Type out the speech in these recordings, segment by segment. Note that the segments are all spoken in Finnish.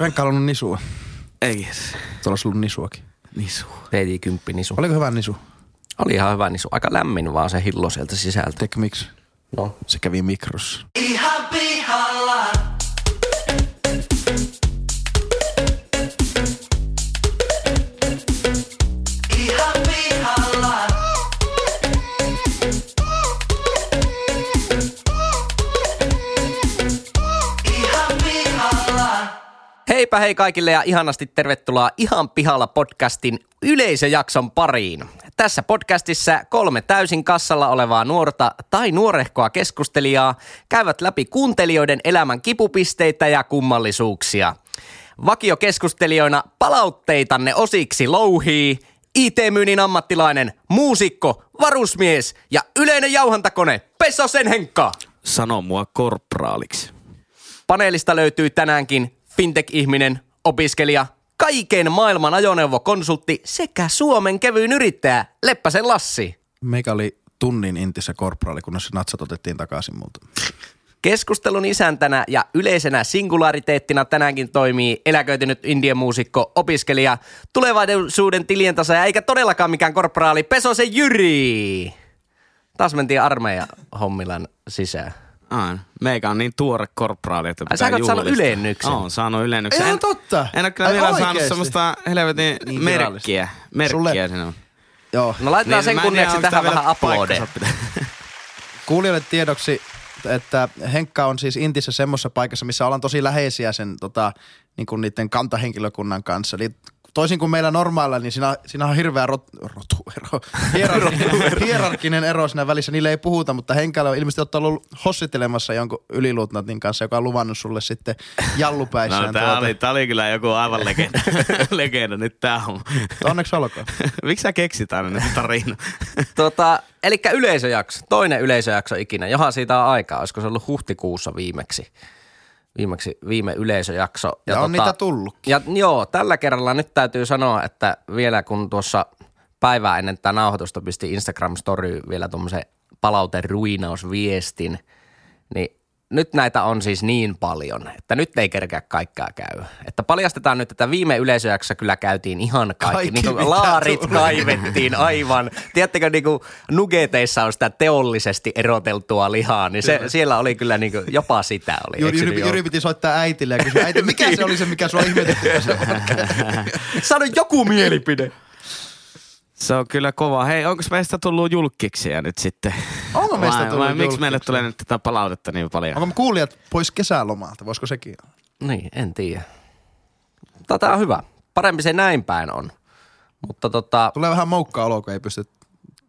Henkka halunnut nisua? Ei edes. Tuolla olisi ollut nisuakin. Nisu. PJ10 nisu. Oliko hyvä nisu? Oli ihan hyvä nisu. Aika lämmin vaan se hillo sieltä sisältä. Tek miksi? No. Se kävi mikrossa. Heipä hei kaikille ja ihanasti tervetuloa Ihan pihalla podcastin yleisöjakson pariin. Tässä podcastissa kolme täysin kassalla olevaa nuorta tai nuorehkoa keskustelijaa käyvät läpi kuuntelijoiden elämän kipupisteitä ja kummallisuuksia. Vakiokeskustelijoina palautteitanne osiksi louhii IT-myynnin ammattilainen, muusikko, varusmies ja yleinen jauhantakone Pesosen Henkka. Sano mua korpraaliksi. Paneelista löytyy tänäänkin fintech-ihminen, opiskelija, kaiken maailman ajoneuvokonsultti sekä Suomen kevyyn yrittäjä Leppäsen Lassi. Meikä oli tunnin intissä korporaali, kunnes se natsat otettiin takaisin multa. Keskustelun isäntänä ja yleisenä singulariteettina tänäänkin toimii eläköitynyt indian muusikko, opiskelija, tulevaisuuden tilientasaaja eikä todellakaan mikään korporaali Pesosen Jyri. Taas mentiin armeijan hommilan sisään. Aina. Meikä on niin tuore korporaali, että Ai, sä pitää oot saanut ylennyksen? Oon saanut ylennyksen. Ei En- ole totta. En ole kyllä Ai vielä saanut oikeesti? semmoista helvetin Niin merkkiä. Merkkiä Sulle- sinne on. Joo. No laitetaan Niin, sen kunniaksi tähän vähän pitää- Kuulijoille tiedoksi, että Henkka on siis Intissä semmoisessa paikassa, missä ollaan tosi läheisiä sen tota, niin kuin niiden kantahenkilökunnan kanssa. Eli toisin kuin meillä normailla, niin siinä, siinä on hirveä rot, rotuero, hierarkinen, hierarkinen ero siinä välissä. Niille ei puhuta, mutta Henkalle on ilmeisesti ottanut ollut hossittelemassa jonkun yliluutnantin kanssa, joka on luvannut sulle sitten jallupäissään. No tää oli, tää oli kyllä joku aivan legenda, legenda nyt tää on. Onneksi olkoon. Miksi sä keksit aina nyt tarina? Tota, eli yleisöjakso, toinen yleisöjakso ikinä. Johan siitä on aikaa, olisiko se ollut huhtikuussa viimeksi. Viimeksi viime yleisöjakso. tota, Ja on niitä tullutkin. Ja joo, tällä kerralla nyt täytyy sanoa, että vielä kun tuossa päivää ennen tätä nauhoitusta pisti Instagram Story vielä tuommoisen palauteruinausviestin, niin nyt näitä on siis niin paljon, että nyt ei kerkeä kaikkea käy. Että paljastetaan nyt, että viime yleisöjaksossa kyllä käytiin ihan kaikki. Kaikki, niin kuin laarit tuli. kaivettiin aivan. Tiedättekö, niin kuin nugeteissa on sitä teollisesti eroteltua lihaa, niin se, siellä oli kyllä niin kuin, jopa sitä oli. Se Jyri, niin Jyri piti soittaa äitille ja kysyä, äiti, mikä se oli se, mikä sua ihmetytti? Sano joku mielipide. Se on kyllä kova. Hei, onko meistä tullut julkiksia nyt sitten? Meistä vai, tullut vai miksi meille tulee nyt tätä palautetta niin paljon? Onko kuulijat pois kesälomalta? Voisiko sekin olla? Niin, en tiedä. Tätä on hyvä. Parempi se näin päin on. Mutta tota, Tulee vähän moukkaa olo, kun ei pysty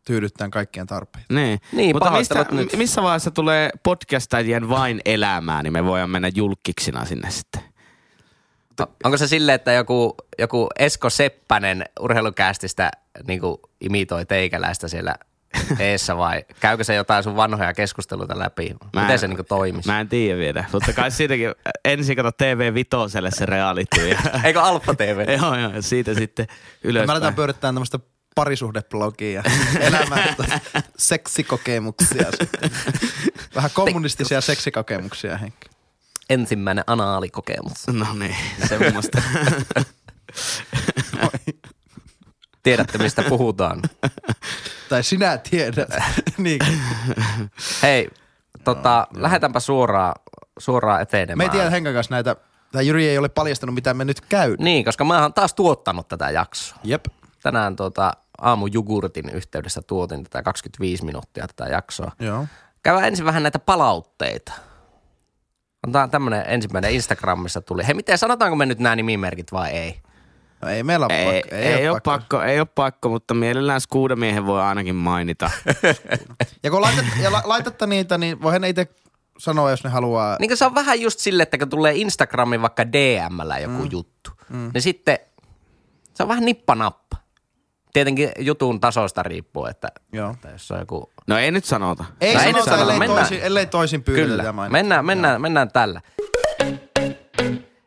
tyydyttämään kaikkien tarpeita. Niin, Niin, mutta mistä, nyt. missä vaiheessa tulee podcastajien vain elämää, niin me voidaan mennä julkiksina sinne sitten. onko se silleen, että joku, joku Esko Seppänen urheilukästistä niin imitoi teikäläistä siellä eessä vai käykö se jotain sun vanhoja keskusteluita läpi? Mä Miten en- se niin toimisi? Mä en tiedä vielä, mutta kai siitäkin ensin kato TV Vitoselle se reality. Ja, Eikö Alfa TV? joo, joo, ja siitä sitten Mä ylöspäin. aletaan pyörittää tämmöistä parisuhdeblogia, elämän seksikokemuksia. sitten. Vähän kommunistisia seksikokemuksia, Henkki. Ensimmäinen anaalikokemus. No niin, semmoista. Tiedätte, mistä puhutaan. Tai sinä tiedät. niin. Hei, tota, lähdetäänpä suoraan, suoraan etenemään. Me ei tiedä Henkan kanssa näitä, tai Jyri ei ole paljastanut, mitä me nyt käy. Niin, koska mä oon taas tuottanut tätä jaksoa. Jep. Tänään tuota, aamujugurtin yhteydessä tuotin tätä 25 minuuttia tätä jaksoa. Joo. Käydään ensin vähän näitä palautteita. On tää tämmönen ensimmäinen Instagramissa tuli. Hei, miten sanotaanko me nyt nämä nimimerkit vai ei? No ei meillä ole ei, pakko. ei, ei ole pakko, ei ole pakko, mutta mielellään skuudamiehen voi ainakin mainita. Ja kun laitat, ja la, laitatte niitä, niin voihan ne itse sanoa, jos ne haluaa. Niin se on vähän just sille, että kun tulee Instagramin vaikka DMllä joku mm. juttu, mm. niin sitten se on vähän nippanappa. Tietenkin jutun tasosta riippuu, että, Joo. että jos on joku No ei nyt sanota. Ei No ei sanota, nyt sanota, ellei, mennään. toisin, ellei toisin pyydetä Kyllä, mennään, mennään, mennään tällä.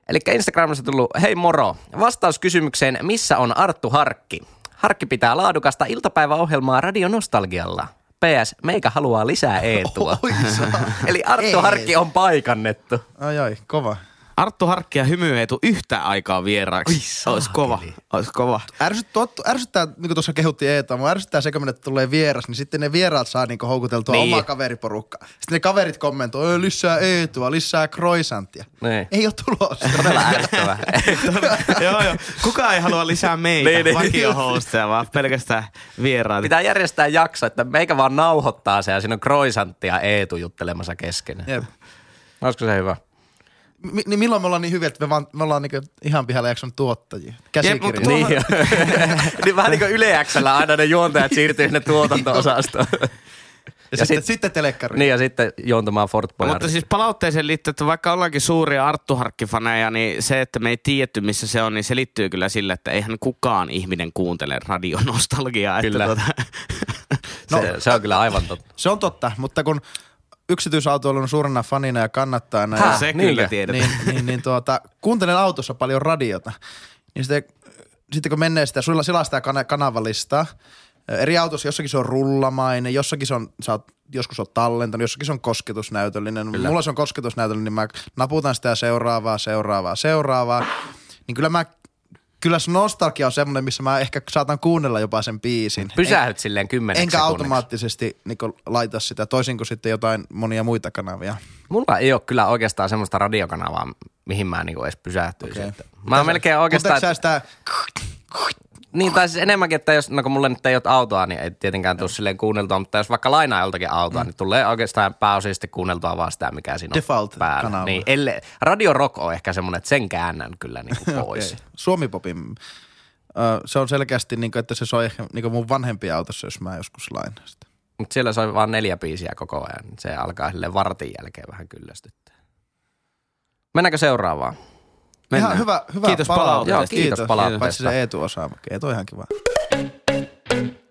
Eli Instagramissa tullut, hei moro, vastaus kysymykseen, missä on Arttu Harkki? Harkki pitää laadukasta iltapäiväohjelmaa Radio Nostalgialla. PS, meikä haluaa lisää Eetua. Eli Arttu. Harkki on paikannettu. Ai ai, kova. Arttu Harkki ja Hymy ei tule yhtä aikaa vieraaksi. Olisi kova. Olisi kova. Ärsyttää, ärsyttää niin kuin tuossa kehuttiin Eetaa, mutta ärsyttää se, kun tulee vieras, niin sitten ne vieraat saa niin houkuteltua Niin. omaa kaveriporukkaa. Sitten ne kaverit kommentoi, "Oi, lisää Eetua, lisää croissantia. Niin. Ei ole tulossa. Todella ärsyttävää. joo, joo. Kukaan ei halua lisää meitä, Niin, niin, vakiohosteja, vaan pelkästään vieraita. Pitää järjestää jakso, että meikä vaan nauhoittaa se ja siinä on Kroisantti ja Eetu juttelemassa kesken. Jep. Olisiko se hyvä? Mi- niin milloin me ollaan niin hyviä, että me, vaan, me ollaan niin ihan pihalla jakson tuottajia? Käsikirja. mutta Niin, niin vähän niin kuin Yle Xllä aina ne juontajat siirtyy sinne tuotanto-osastoon. ja, ja sitten, sit- sitten telekkari. niin ja sitten juontamaan Fort Mutta Boyard. siis palautteeseen liittyy, että vaikka ollaankin suuria Arttu Harkki-faneja, niin se, että me ei tiedetty missä se on, niin se liittyy kyllä sille, että eihän kukaan ihminen kuuntele radionostalgiaa. Kyllä. Että tota, No, se, se on kyllä aivan totta. Se on totta, mutta kun yksityisautoilun suurena fanina ja kannattajana Häh? ja, se niinkö? kyllä tiedetään. niin, niin, niin tuota, kuuntelen autossa paljon radiota. Niin sitten, sitten kun menee sitä, sulla selastaa kana- kanavalistaa, eri autossa jossakin se on rullamainen, jossakin se on, sä oot, joskus on tallentanut, jossakin se on kosketusnäytöllinen. Kyllä. Mulla se on kosketusnäytöllinen, niin mä naputan sitä seuraavaa, seuraavaa, seuraavaa. Niin kyllä mä, kyllä se nostalgia on semmoinen, missä mä ehkä saatan kuunnella jopa sen biisin. Pysähyt silleen kymmeneksi Enkä sekunniksi. automaattisesti niin laita sitä, toisin kuin sitten jotain monia muita kanavia. Mulla ei ole kyllä oikeastaan semmoista radiokanavaa, mihin mä niinku edes pysähtyisin. Okay. Mä oon melkein oikeastaan... Sä sitä, Niin, tai siis enemmänkin, että jos, no kun mulla nyt ei ole autoa, niin ei tietenkään tule silleen kuunneltua, mutta jos vaikka lainaa joltakin autoa, mm. niin tulee oikeastaan pääosin sitten kuunneltua vaan sitä, mikä siinä on Default-kanava. päällä. Niin, elle, Radio Rock on ehkä semmoinen, että sen käännän kyllä niin kuin pois. okay. Suomipopin, se on selkeästi, niin kuin, että se soi ehkä niin mun vanhempien autossa, jos mä joskus lainaan sitä. Mutta siellä soi vaan neljä biisiä koko ajan. Se alkaa silleen vartin jälkeen vähän kyllästyttää. Mennäänkö seuraavaan? Mennään. Ihan hyvä, hyvä Kiitos palautteesta. Joo, kiitos palautteesta. Paitsi se Eetu osaa, Eetu on ihan kiva.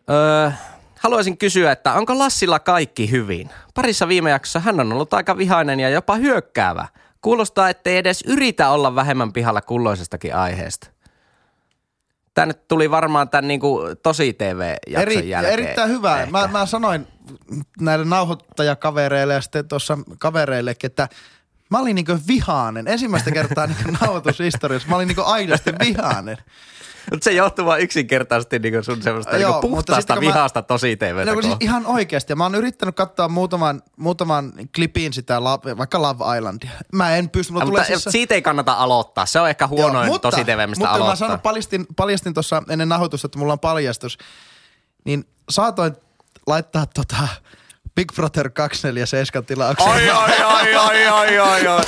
Öö, haluaisin kysyä, että onko Lassilla kaikki hyvin? Parissa viime jaksossa hän on ollut aika vihainen ja jopa hyökkäävä. Kuulostaa, ettei edes yritä olla vähemmän pihalla kulloisestakin aiheesta. Tämä nyt tuli varmaan tämän niinku tosi TV-jakson Eri, jälkeen. erittäin hyvä. ehkä. Mä, mä sanoin näille nauhoittajakavereille ja sitten tuossa kavereillekin, että mä olin niinku vihainen. Ensimmäistä kertaa niinku nauhoitushistoriassa mä olin niinku aidosti vihainen. Mutta se johtuu vaan yksinkertaisesti niinku sun semmoista Joo, niinku mutta puhtaasta kun mä- vihasta tosi TVtä. No, siis ihan oikeasti. Ja mä oon yrittänyt katsoa muutaman, muutaman klipin sitä, Love- vaikka Love Islandia. Mä en pysty, mulla mutta tulee siis... siitä ei kannata aloittaa. Se on ehkä huonoin Joo, tosi TV, mistä mutta aloittaa. mä sanon, paljastin, paljastin tuossa ennen nauhoitusta, että mulla on paljastus. Niin saatoin laittaa tota Big Brother 247 tilaukseen. Oi, oi, oi, oi, oi, oi, oi.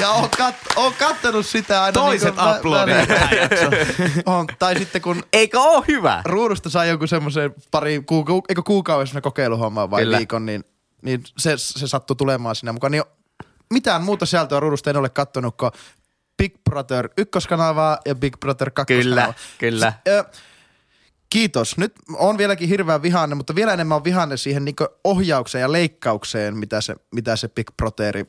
ja oon, kat, oon kattonut sitä aina. Toiset niin uploadit on, tai sitten kun Eikö oo hyvä? ruudusta sai jonkun semmoisen pari kuuka- eikö kuukaudessa kokeiluhommaa vai Kyllä. viikon, niin, niin se, se sattui tulemaan sinne mukaan. Niin mitään muuta sisältöä ruudusta en ole kattonut kuin Big Brother ykköskanavaa ja Big Brother kakkoskanavaa. Kyllä, kyllä. S- ö, Kiitos. Nyt on vieläkin hirveän vihainen, mutta vielä enemmän on vihainen siihen niin ohjaukseen ja leikkaukseen, mitä se, mitä se Big Brotheri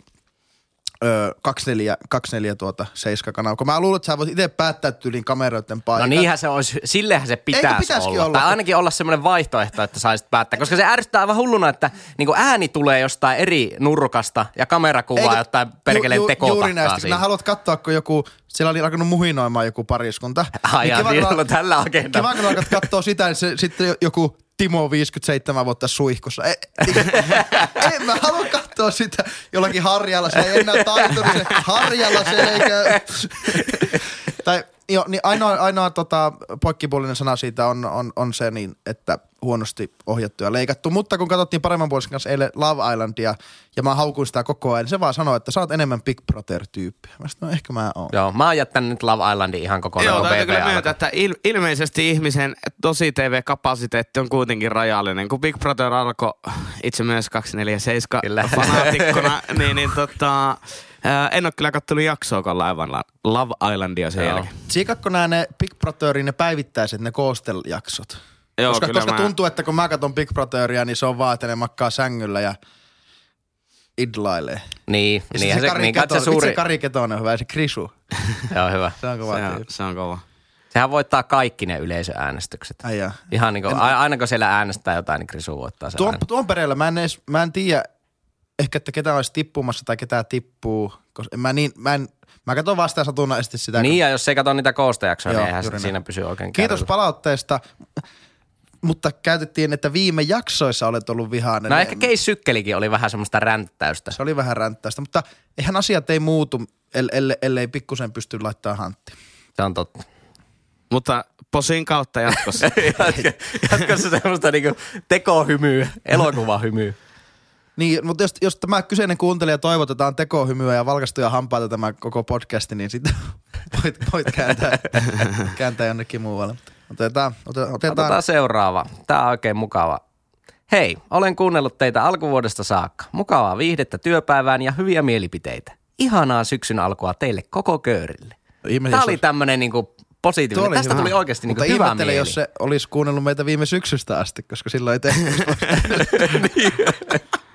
ö, 24, 24 tuota 7 kanava. Kun mä luulen, että sä voit itse päättää tyylin kameroiden No paikat. niinhän se olisi, sillehän se pitäisi olla. olla? Tai ainakin olla semmoinen vaihtoehto, että saisit päättää. Koska se ärsyttää aivan hulluna, että niin ääni tulee jostain eri nurkasta ja kamera kuvaa Eikö- jotain perkeleen ju, ju, tekotakkaa Juuri näistä, siinä. nää haluat katsoa, kun joku, siellä oli alkanut muhinoimaan joku pariskunta. Ai jaa, kiva, niin kun on tällä agendalla. Kiva, kun alkat katsoa sitä, niin se, sitten joku Timo 57 vuotta suihkussa. E, en mä halua katsoa sitä jollakin harjalla. Se ei enää taitunut se harjalla se eikä... tai jo, niin ainoa, ainoa tota, poikkipuolinen sana siitä on, on, on se, niin, että huonosti ohjattu ja leikattu. Mutta kun katsottiin paremman puolisen kanssa eilen Love Islandia ja mä haukuin sitä koko ajan, niin se vaan sanoi, että sä oot enemmän Big Brother-tyyppi. Mä sanoin, no ehkä mä oon. Joo, mä oon jättänyt nyt Love Islandin ihan kokonaan. Joo, kun täytyy kyllä myöntää, että il- ilmeisesti ihmisen tosi TV-kapasiteetti on kuitenkin rajallinen. Kun Big Brother alkoi itse myös 247 Kyllä. fanaatikkona, niin, niin tota, ää, en ole kyllä kattonut jaksoakaan Love, Love Islandia sen Joo. jälkeen. Tsiikatko nää ne Big Brotherin ne päivittäiset, ne koosteljaksot? Joo, koska kyllä koska mä- tuntuu, että kun mä katson Big Brotheria, niin se on vaan, että ne makkaa sängyllä ja idlailee. Niin, Ja niin, se, se, Kari niin se suuri... Vitsi Kari Ketonen on hyvä, ja se Krisu. Joo, hyvä. Se on kova Se on, se on kova. Sehän voittaa kaikki ne yleisöäänestykset. Ai jaa. Ihan niin kuin, aina kun siellä äänestää jotain, niin Krisu voittaa sen Tuon, tuon pereillä mä en, edes, mä en tiedä, ehkä, että ketä olisi tippumassa tai ketä tippuu. Koska mä, niin, mä, en, mä katson vasta satunnaisesti sitä. Niin ja jos ei katso niitä koostajaksoja, Joo, niin eihän siinä näin. pysy oikein Kiitos kärryllä. palautteesta, mutta käytettiin, että viime jaksoissa olet ollut vihainen. No ehkä Keis Sykkelikin oli vähän semmoista ränttäystä. Se oli vähän ränttäistä, mutta eihän asiat ei muutu, ellei, ellei pikkusen pysty laittaa hantti. Se on totta. Mutta posin kautta jatkossa. Jatkossa semmoista niinku tekohymyä, elokuvahymyä. Niin, mutta jos, jos tämä kyseinen kuuntelija toivotetaan tekohymyä ja valkastuja hampaita tämä koko podcasti, niin sitten voit, voit kääntää, kääntää jonnekin muualle. Otetaan, otetaan, otetaan. Otetaan seuraava. Tämä on oikein mukava. Hei, olen kuunnellut teitä alkuvuodesta saakka. Mukavaa viihdettä työpäivään ja hyviä mielipiteitä. Ihanaa syksyn alkua teille koko köörille. Ihme, Tämä oli tämmöinen niinku positiivinen. oli Tästä hyvä. tuli oikeasti Mutta hyvä mieli. jos se olisi kuunnellut meitä viime syksystä asti, koska silloin ei tehty.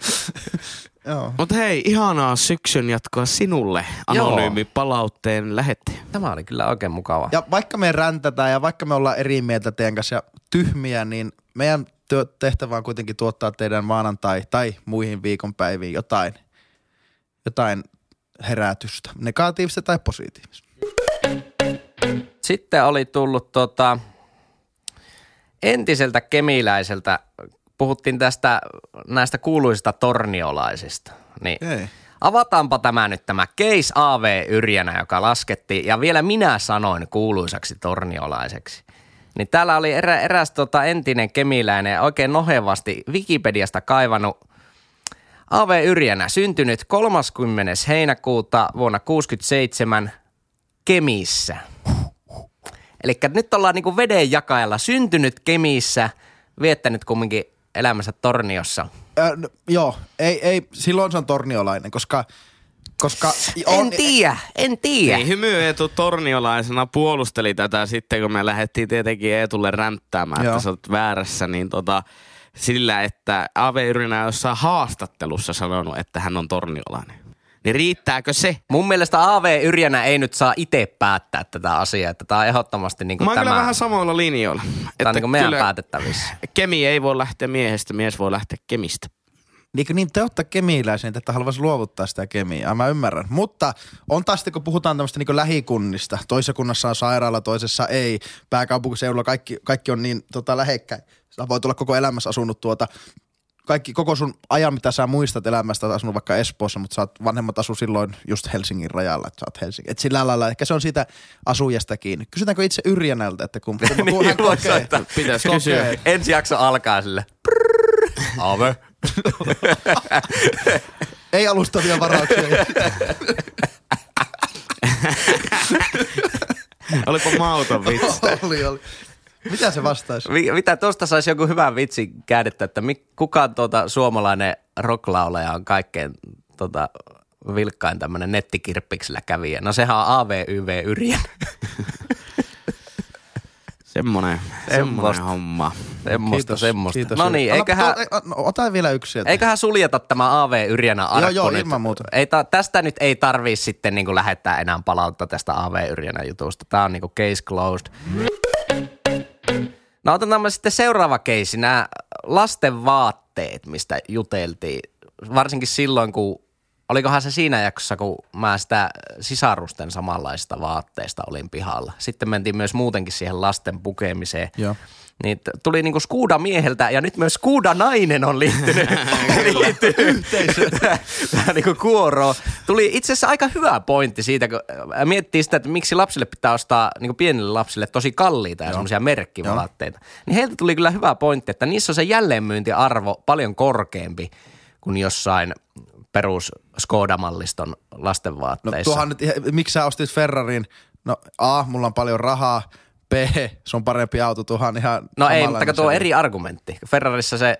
Joo. Mutta hei, ihanaa syksyn jatkoa sinulle, anonyymi palautteen lähettäjä. Tämä oli kyllä oikein mukava. Ja vaikka me räntätään ja vaikka me ollaan eri mieltä teidän kanssa ja tyhmiä, niin meidän työ, tehtävä on kuitenkin tuottaa teidän maanantai tai muihin viikonpäiviin jotain, jotain herätystä, negatiivista tai positiivista. Sitten oli tullut tota, entiseltä kemiläiseltä, puhuttiin tästä näistä kuuluisista torniolaisista. Niin Ei. Avataanpa tämä nyt tämä Case AV Yrjänä, joka laskettiin ja vielä minä sanoin kuuluisaksi torniolaiseksi. Niin täällä oli erä, eräs tota entinen kemiläinen oikein nohevasti Wikipediasta kaivannut AV Yrjänä, syntynyt 30. heinäkuuta vuonna 67 Kemissä. Eli nyt ollaan niinku veden jakajalla, syntynyt Kemissä, viettänyt kumminkin elämänsä Torniossa. Ö, no, joo, ei, ei, silloin se on torniolainen, koska, koska En tiedä, en tiedä. Ei hymy Eetu torniolaisena puolusteli tätä sitten, kun me lähdettiin tietenkin Eetulle ränttäämään, Joo. että sä oot väärässä, niin tota, sillä, että Ave Yrjänä on jossain haastattelussa sanonut, että hän on torniolainen. Niin riittääkö se? Mun mielestä AV Yrjänä ei nyt saa itse päättää tätä asiaa, että tämä on ehdottomasti niin Mä kuin kyllä tämä, vähän samoilla linjoilla. tämä on niin kuin meidän päätettävissä. Kemi ei voi lähteä miehestä, mies voi lähteä kemistä. Niin, niin te olette kemiläisiä, että haluaisi luovuttaa sitä kemiaa, mä ymmärrän. Mutta on taas sitten, kun puhutaan tämmöistä niin lähikunnista, toisessa kunnassa on sairaala, toisessa ei, pääkaupunkiseudulla kaikki, kaikki on niin tota, lähekkäin. Sä voit olla koko elämässä asunut tuota, kaikki, koko sun ajan, mitä sä muistat elämästä, oot asunut vaikka Espoossa, mutta sä oot vanhemmat asu silloin just Helsingin rajalla, että sä oot Helsingin. Et sillä lailla, ehkä se on siitä asujasta kiinni. Kysytäänkö itse Yrjänältä, että kun, kun, kun Niin, hän kokee, kokee, kysyä. Ensi jakso alkaa sille. Ave. ei alustavia varauksia. Olipa mauton vitsi. oli, oli. Mitä se vastaisi? Mi- Mitä tuosta saisi joku hyvä vitsi kädettä, että mi- kuka tuota suomalainen rocklaulaja on kaikkein tota, vilkkain tämmöinen nettikirppiksellä kävijä? No sehän on AVYV Yrjän. Semmonen, semmonen homma. Semmoista, semmoista. kiitos. no niin, eiköhän, to- no, ota vielä yksi sieltä. eiköhän suljeta tämä AV Yrjänä arkku Joo, joo, nyt. ilman muuta. Ei ta- tästä nyt ei tarvii sitten niinku lähettää enää palautta tästä AV Yrjänä jutusta. Tämä on niinku case closed. No otetaan me sitten seuraava keisi, nämä lasten vaatteet, mistä juteltiin. Varsinkin silloin, kun, olikohan se siinä jaksossa, kun mä sitä sisarusten samanlaista vaatteista olin pihalla. Sitten mentiin myös muutenkin siihen lasten pukemiseen. Joo. Niin tuli niinku Skuuda mieheltä ja nyt myös Skuuda nainen on liittynyt, liittynyt tähän niinku kuoroon. Tuli itse asiassa aika hyvä pointti siitä, kun äh, miettii sitä, että miksi lapsille pitää ostaa niinku pienille lapsille tosi kalliita ja semmoisia merkkivaatteita. Niin heiltä tuli kyllä hyvä pointti, että niissä on se jälleenmyyntiarvo paljon korkeampi kuin jossain perus Skoda-malliston No lastenvaatteissa. tuohan nyt, miksi sä ostit Ferrarin? No A, mulla on paljon rahaa. B, se on parempi auto, tuohan ihan No ei, mutta tuo on eri argumentti. Ferrarissa se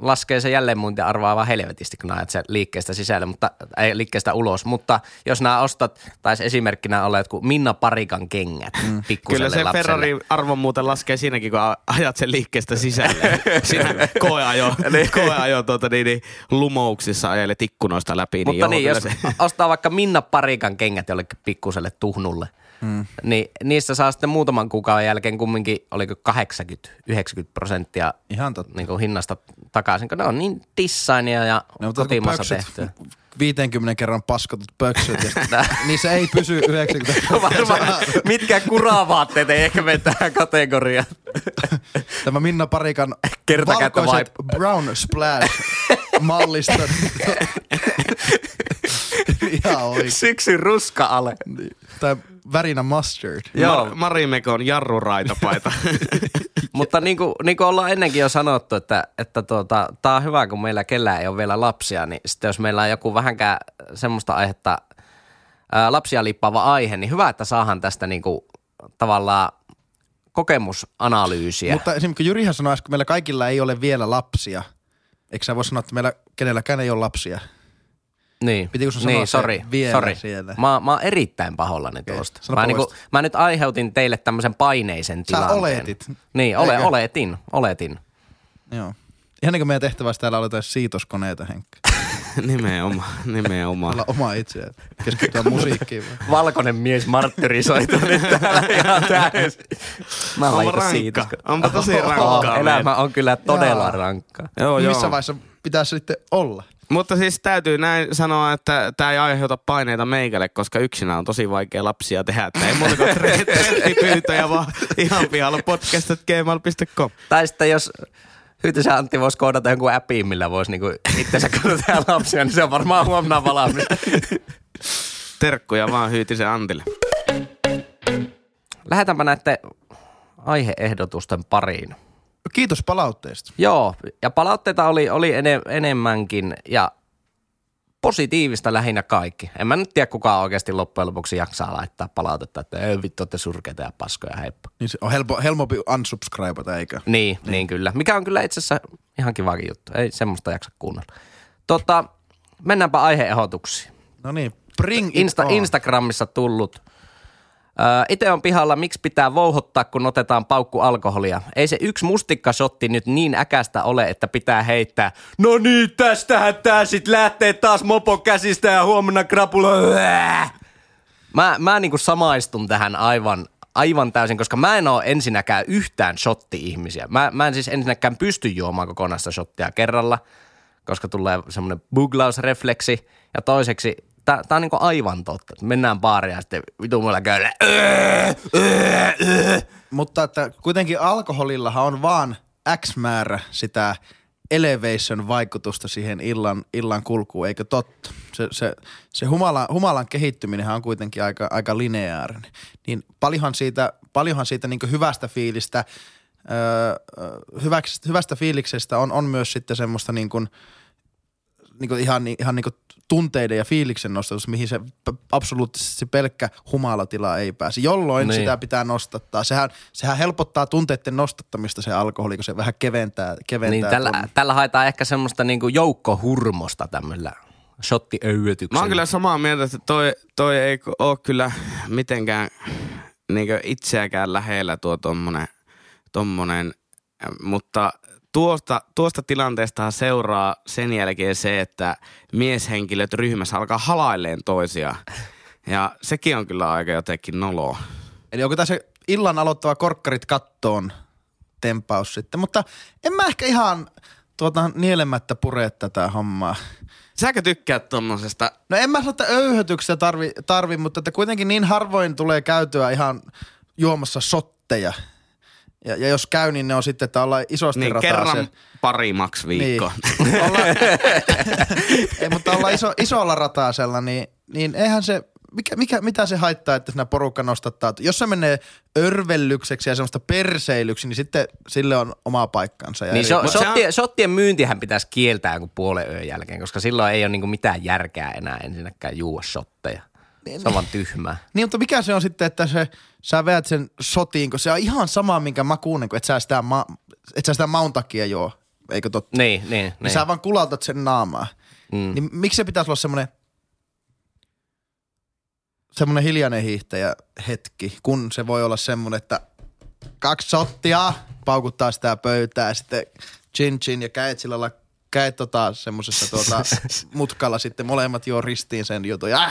laskee se jälleenmyynti arvoa vaan helvetisti, kun ajat se liikkeestä sisälle, mutta ei liikkeestä ulos. Mutta jos nämä ostat, tai esimerkkinä olet kuin Minna Parikan kengät mm. pikkuselle Kyllä se lapselle. Ferrari arvon muuten laskee siinäkin, kun ajat sen liikkeestä sisälle. Siinä koeajo, koeajo tuota, niin, niin, lumouksissa ajelet ikkunoista läpi. Niin Mutta joo, niin, kyllä jos se, ostaa vaikka Minna Parikan kengät jollekin pikkuselle tuhnulle, mm. niin niistä saa sitten muutaman kuukauden jälkeen kumminkin, oliko 80-90 prosenttia Ihan totta. niin kuin hinnasta takaisin, kun ne on niin designia ja No, kotimaassa pöksyt- tehtyä. 50 kerran paskotut pöksyt, ja niin se ei pysy 90 Varmaan, mitkä kuravaatteet ei ehkä mene tähän kategoriaan. Tämä Minna Parikan valkoiset brown splash mallista. Ihan oikein. Syksyn ruska-ale. Tai värinä mustard. Joo. Mar- Marimekon jarruraitapaita. Mutta niin kuin, niin kuin ollaan ennenkin jo sanottu, että, että tuota, tämä on hyvä, kun meillä kellään ei ole vielä lapsia, niin sitten jos meillä on joku vähänkään semmoista aihetta, ää, lapsia liippaava aihe, niin hyvä, että saahan tästä niin kuin, tavallaan kokemusanalyysiä. Mutta esimerkiksi kun Jyrihän sanoi että meillä kaikilla ei ole vielä lapsia. Eikö sä voi sanoa, että meillä kenelläkään ei ole lapsia? Niin, Pitikö sun sanoa niin, se sori, vielä sori. siellä? Mä, mä oon erittäin pahoillani tuosta. Sanoppa Mä, niinku, mä nyt aiheutin teille tämmöisen paineisen Sä tilanteen. oletit. Niin, ole, Eikö? oletin, oletin. Joo. Ihan niin kuin meidän tehtävässä täällä aloitetaan siitoskoneita, Henkka. nimenomaan, nimenomaan. Olla oma itse. Keskittyä musiikkiin. Valkoinen mies marttyrsoitu nyt täällä ihan täysin. Mä Onpa laitan rankka. siitä. Onpa tosi rankkaa Elämä on kyllä todella Jaa. rankkaa. Joo, joo. Missä vaiheessa pitää sitten olla? Mutta siis täytyy näin sanoa, että tämä ei aiheuta paineita meikälle, koska yksinä on tosi vaikea lapsia tehdä. Että ei muuta kuin tre- trendipyyntöjä vaan ihan pihalla podcast.gmail.com. Tai sitten jos Hyytysen Antti voisi koodata jonkun appin, millä voisi niinku itsensä tehdä lapsia, niin se on varmaan huomenna valmis. Terkkuja vaan Hyytisen Antille. Lähdetäänpä näiden aiheehdotusten pariin. Kiitos palautteesta. Joo, ja palautteita oli, oli ene, enemmänkin ja positiivista lähinnä kaikki. En mä nyt tiedä, kuka oikeasti loppujen lopuksi jaksaa laittaa palautetta, että ei vittu, te surkeita ja paskoja, heippa. Niin se on helppo, helpompi unsubscribeata, eikö? Niin, niin kyllä. Mikä on kyllä itse asiassa ihan kivakin juttu. Ei semmoista jaksa kuunnella. Tota, mennäänpä aiheehdotuksiin. No niin, bring Insta, on. Instagramissa tullut. Itse on pihalla, miksi pitää vouhottaa, kun otetaan paukku alkoholia. Ei se yksi mustikkasotti nyt niin äkästä ole, että pitää heittää. No niin, tästähän tää sit lähtee taas mopo käsistä ja huomenna krapula. Mä, mä niinku samaistun tähän aivan, aivan täysin, koska mä en ole ensinnäkään yhtään shotti-ihmisiä. Mä, mä en siis ensinnäkään pysty juomaan kokonaista shottia kerralla, koska tulee semmoinen buglausrefleksi. Ja toiseksi, tää, on niinku aivan totta. Mennään baariin ja sitten vitu mulla käy Mutta että kuitenkin alkoholillahan on vaan X määrä sitä elevation vaikutusta siihen illan, illan kulkuun, eikö totta? Se, se, se humalan, humalan kehittyminen on kuitenkin aika, aika lineaarinen. Niin paljonhan siitä, paljonhan siitä niin hyvästä fiilistä, öö, hyväks, hyvästä fiiliksestä on, on myös sitten semmoista niin kuin, niin kuin ihan, ihan niin kuin tunteiden ja fiiliksen nostatus, mihin se absoluuttisesti se pelkkä humalatila ei pääse, jolloin Niin. sitä pitää nostattaa. Sehän, sehän helpottaa tunteiden nostattamista se alkoholi, kun se vähän keventää, keventää Niin tällä, ton- tällä haetaan ehkä semmoista niinku joukkohurmosta tämmöllä shottiöyötyksellä. Mä oon kyllä samaa mieltä, että toi, toi ei ole kyllä mitenkään niin itseäkään lähellä tuo tommonen, tommonen mutta tuosta, tuosta tilanteesta seuraa sen jälkeen se, että mieshenkilöt ryhmässä alkaa halailleen toisiaan. Ja sekin on kyllä aika jotenkin noloa. Eli onko tässä illan aloittava korkkarit kattoon tempaus sitten, mutta en mä ehkä ihan tuota, nielemättä pure tätä hommaa. Säkö tykkäät tommosesta? No en mä sano, että öyhötyksiä tarvi, tarvi, mutta että kuitenkin niin harvoin tulee käytyä ihan juomassa sotteja. Ja, ja jos käy, niin ne on sitten, että ollaan isosti Niin rataa kerran pari maks viikko. Niin. Olla, ei, mutta ollaan iso, isolla rataasella, niin, niin eihän se, mikä, mikä, mitä se haittaa, että siinä porukka nostattaa. Jos se menee örvellykseksi ja semmoista perseilyksi, niin sitten sille on oma paikkansa. Ja Niin so, shottien, shottien myyntihän pitäisi kieltää joku puolen yön jälkeen, koska silloin ei ole niinku mitään järkeä enää ensinnäkään juua shotteja. Se on vaan tyhmää. Niin, mutta mikä se on sitten, että se, sä veät sen sotiin, kun se on ihan sama, minkä makuunen, kun et sä sitä, ma, et sä sitä maun takia juo, eikö totta? Niin, niin, Niin niin. sä vaan kulautat sen naamaa. Mm. Niin miksi se pitäisi olla semmoinen semmoinen hiljainen hiihtäjä hetki, kun se voi olla semmoinen, että kaksi shottia, paukuttaa sitä pöytää ja sitten chin chin ja käet sillä lailla, käet tota semmoisessa tuota mutkalla sitten molemmat jo ristiin sen jutun. Ja,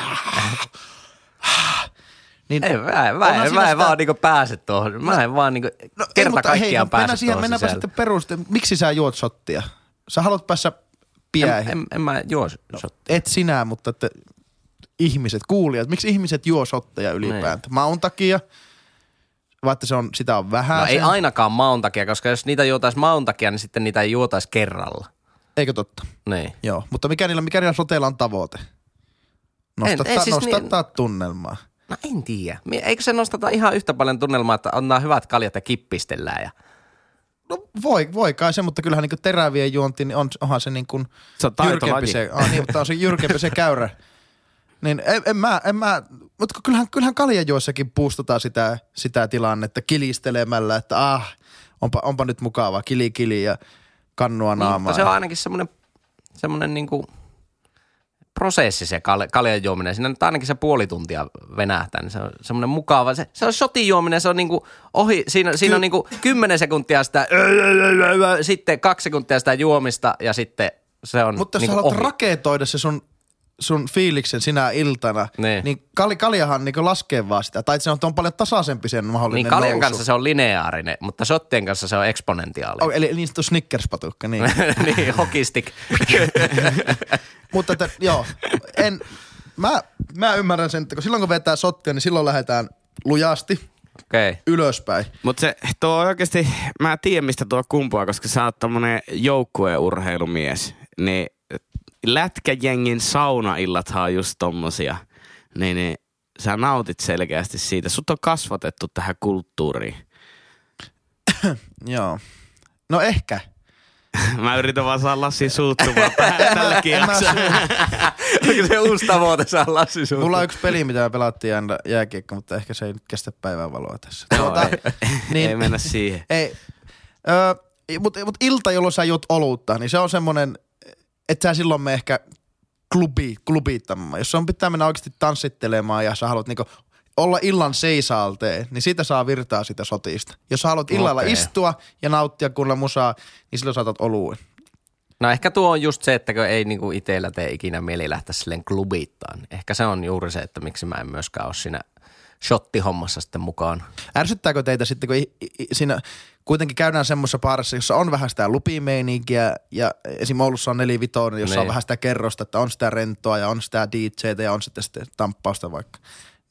niin, Ei, mä, en- mä, en, mä en sitä- vaan niinku pääse tuohon. Mä en vaan niinku No, ei, kerta hei, kaikkiaan mennään pääse siihen, tuohon Mennäänpä sisälle. sitten peruste. Miksi sä juot shottia? Sä haluat päässä piäihin. En, en, en mä juo shottia. Et sinä, mutta että ihmiset, kuulijat. Miksi ihmiset juo shotteja ylipäätään? Maun takia, vai että se on, sitä on vähän. No ei ainakaan maun takia, koska jos niitä juotaisi maun takia, niin sitten niitä ei juotaisi kerralla. Eikö totta? Niin. Joo, mutta mikä niillä, mikä niillä soteilla on tavoite? Nostattaa, en siis nostattaa tunnelmaa. No en tiedä. Eikö se nostata ihan yhtä paljon tunnelmaa, että on nämä hyvät kaljat ja kippistellään ja... No voi, voi kai se, mutta kyllähän niin terävien juonti, niin on, onhan se niin kuin Se on jyrkempi se, ah, niin, mutta on se jyrkempi se käyrä. Niin en, en mä, en mä, mutta kyllähän, kyllähän kaljajuossakin puustutaan sitä, sitä tilannetta kilistelemällä, että ah, onpa, onpa nyt mukavaa, kili kili ja kannua Niin, naamaa. mutta se on ainakin semmoinen, semmoinen niinku prosessi se kal- kaljan juominen. Siinä nyt ainakin se puoli tuntia venähtää, niin se on semmoinen mukava. Se, se on shotin juominen, se on niinku ohi, siinä, siinä on niinku kymmenen sekuntia sitä, sitten kaksi sekuntia sitä juomista ja sitten se on Mutta jos niinku sä haluat ohi. raketoida se sun, sun fiiliksen sinä iltana, Niin. niin kal, kaljahan niin laskee vaan sitä. Tai se on, on paljon tasaisempi sen mahdollinen Niin kaljan nousu. kanssa se on lineaarinen, mutta shottien kanssa se on eksponentiaalinen. Oh, eli niistä on Snickers-patukka, niin. niin, hokistik. Mutta että, joo, en, mä, mä ymmärrän sen, että kun silloin kun vetää sottia, niin silloin lähdetään lujasti Okei. Okay. ylöspäin. Mutta se tuo on oikeasti, mä tiedän mistä tuo kumpuaa, koska sä oot tommonen joukkueurheilumies. Niin lätkäjengin saunaillathan on just tommosia. Niin, niin sä nautit selkeästi siitä. Sut on kasvatettu tähän kulttuuriin. Joo. No ehkä. Mä yritän vaan saa Lassi suuttumaan tälläkin jaksolla. Onko se uusi tavoite saa Lassi sun? Mulla on yksi peli, mitä me pelattiin aina jääkiekko, mutta ehkä se ei nyt kestä päivän valoa tässä. Tuota, ei, niin- ei mennä siihen. Ei. Öö, mutta mut ilta, jolloin sä juot olutta, niin se on semmonen, että sä silloin me ehkä klubi, klubittamaan. Jos on pitää mennä oikeasti tanssittelemaan ja sä haluat niinku olla illan seisaalteen, niin siitä saa virtaa sitä sotista. Jos sä haluat illalla Okei. istua ja nauttia kuulla musaa, niin silloin saatat oluen. No ehkä tuo on just se, että kun ei niinku itsellä tee ikinä mieli lähteä silleen klubittaan. Ehkä se on juuri se, että miksi mä en myöskään ole siinä shottihommassa sitten mukaan. Ärsyttääkö teitä sitten, kun i, i, siinä kuitenkin käydään semmoisessa paarissa, jossa on vähän sitä lupimeininkiä ja esim. Oulussa on nelivitoinen, jossa Niin. on vähän sitä kerrosta, että on sitä rentoa ja on sitä DJtä ja on sitten, sitten tamppausta vaikka.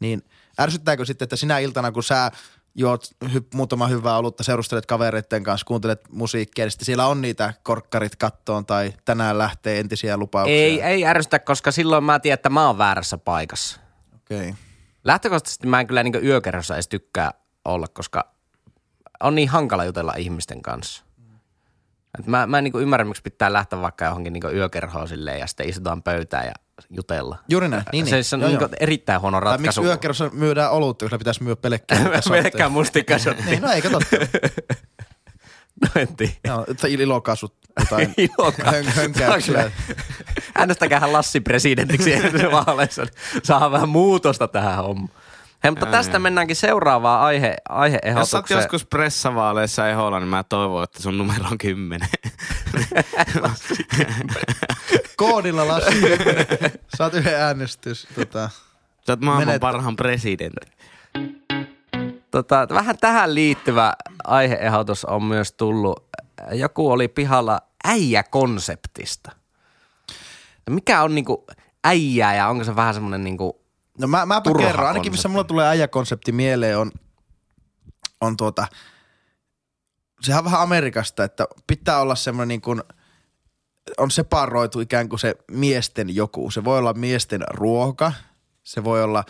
Niin ärsyttääkö sitten, että sinä iltana, kun sä juot hy, muutama hyvää olutta, seurustelet kavereiden kanssa, kuuntelet musiikkia, niin sitten siellä on niitä korkkarit kattoon tai tänään lähtee entisiä lupauksia. Ei, ei ärsytä, koska silloin mä tiedän, että mä oon väärässä paikassa. Okei. Okay. Lähtökohtaisesti mä en kyllä niinku yökerrossa edes tykkää olla, koska on niin hankala jutella ihmisten kanssa. Et mä, mä en niinku ymmärrä, miksi pitää lähteä vaikka johonkin niinku yökerhoon silleen ja sitten istutaan pöytään ja jutella. Juuri näin. Niin, se, niin. se on Joo, joo. erittäin huono Tai miksi ratkaisu. yökerrossa myydään olutta, kun pitäisi myydä pelkkää Pelkkää mustikkasotti. Niin, no eikä totta. No en tiedä. Joo, että ilokasut jotain hönkäyksiä. Äänestäkäähän Lassi presidentiksi vaaleissa. Saa vähän muutosta tähän hommaan. Hei, mutta tästä mennäänkin seuraavaan aihe, Jos sä oot aiheehdotukseen. joskus pressavaaleissa Eholla, niin mä toivon, että sun numero on kymmenen. Koodilla Lassi. Saat yhden äänestys. Tota. Sä oot maailman Menet- parhaan presidentti. Tota, vähän tähän liittyvä aiheehdotus on myös tullut. Joku oli pihalla äijäkonseptista. Mikä on niinku äijää ja onko se vähän semmoinen niinku, No mä, mäpä Turha kerron. Ainakin missä mulla tulee äijäkonsepti mieleen on, on tuota, sehän on vähän Amerikasta, että pitää olla semmoinen niin kuin, on separoitu ikään kuin se miesten joku. Se voi olla miesten ruoka, se voi olla,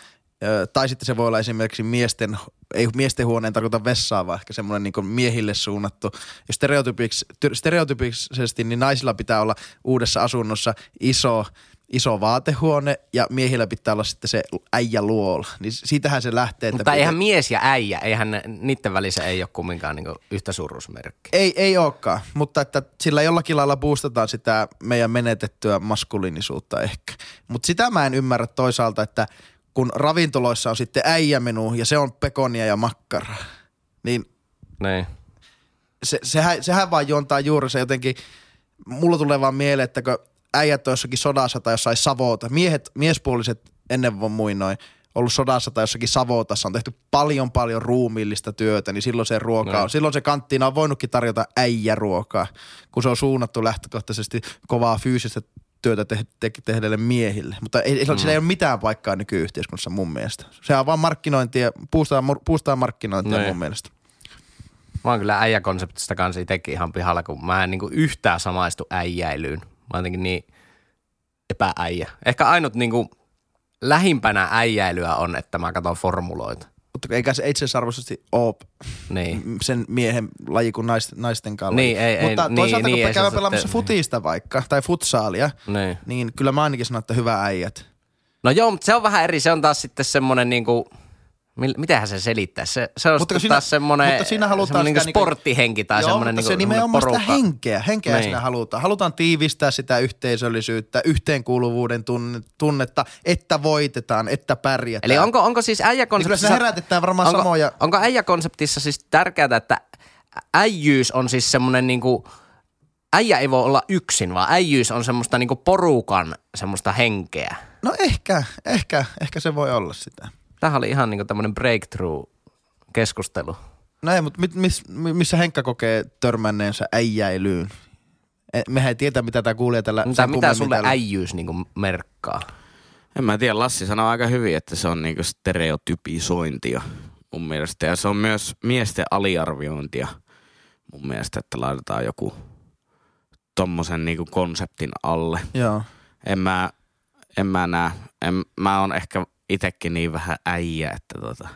tai sitten se voi olla esimerkiksi miesten, ei miesten huoneen tarkoita vessaa, vaan ehkä semmoinen niin miehille suunnattu. Ja stereotypiksi, ty- stereotypisesti niin naisilla pitää olla uudessa asunnossa iso, iso vaatehuone ja miehillä pitää olla sitten se äijä luola. Niin siitähän se lähtee. mutta pitää- eihän mies ja äijä, eihän niiden välissä ei ole kumminkaan niinku yhtä suuruusmerkki. Ei, ei olekaan, mutta että sillä jollakin lailla boostataan sitä meidän menetettyä maskuliinisuutta ehkä. Mutta sitä mä en ymmärrä toisaalta, että kun ravintoloissa on sitten äijämenu ja se on pekonia ja makkaraa, niin Niin. se, sehän, sehän vaan juontaa juuri se jotenkin, mulla tulee vaan mieleen, että kun äijät on jossakin sodassa tai jossain savota, miehet, miespuoliset ennen muinoin ollut sodassa tai jossakin Savotassa, on tehty paljon paljon ruumiillista työtä, niin silloin se ruoka No. on, silloin se kanttiina on voinutkin tarjota äijäruokaa, kun se on suunnattu lähtökohtaisesti kovaa fyysistä työtä te- te- tehneille miehille. Mutta ei, mm. sillä ei ole mitään paikkaa nykyyhteiskunnassa mun mielestä. Se on vaan markkinointia, puustaa, puustaa markkinointia Niin. mun mielestä. Mä oon kyllä äijäkonseptista kanssa itsekin ihan pihalla, kun mä en niinku yhtään samaistu äijäilyyn. Mä oon jotenkin niin epääijä. Ehkä ainut niinku lähimpänä äijäilyä on, että mä katson formuloita. Mutta eikä se itseisarvoisesti ole Niin. sen miehen laji kuin naisten, naisten kanssa. Niin, ei- ei- Mutta niin, toisaalta niin, kun ei se käy sitten- pelaamassa futista vaikka, tai futsaalia, Niin. niin kyllä mä ainakin sanon, että hyvä äijät. No joo, mutta se on vähän eri. Se on taas sitten semmoinen niinku, mitenhän se selittää? Se, se on Mutta sitten siinä- taas semmoinen, mutta siinä halutaan semmoinen sitä niinku- sporttihenki tai Joo, semmoinen mutta niinku, se nimenomaan sitä porukka. henkeä. Henkeä Niin. siinä halutaan. Halutaan tiivistää sitä yhteisöllisyyttä, yhteenkuuluvuuden tunne- tunnetta, että voitetaan, että pärjätään. Eli onko, onko siis Niin kyllä äijäkonseptissa... herätetään varmaan onko, samoja... Onko äijäkonseptissa siis tärkeää, että äijyys on siis semmoinen niinku, äijä ei voi olla yksin, vaan äijyys on semmoista niinku porukan semmoista henkeä. No ehkä, ehkä, ehkä se voi olla sitä. Tämähän oli ihan niinku tämmöinen breakthrough-keskustelu. No ei, mutta mit, miss, missä Henkka kokee törmänneensä äijäilyyn? E- Mehän ei tietää, mitä tämä kuulee tällä. Mitä, mitä sulle täällä. äijyys niinku merkkaa? En mä tiedä, Lassi sanoi aika hyvin, että se on niinku stereotypisointia mun mielestä. Ja se on myös miesten aliarviointia mun mielestä, että laitetaan joku tommosen niinku konseptin alle. Joo. En mä, en mä näe, en, mä oon ehkä itekin niin vähän äijä, että tota,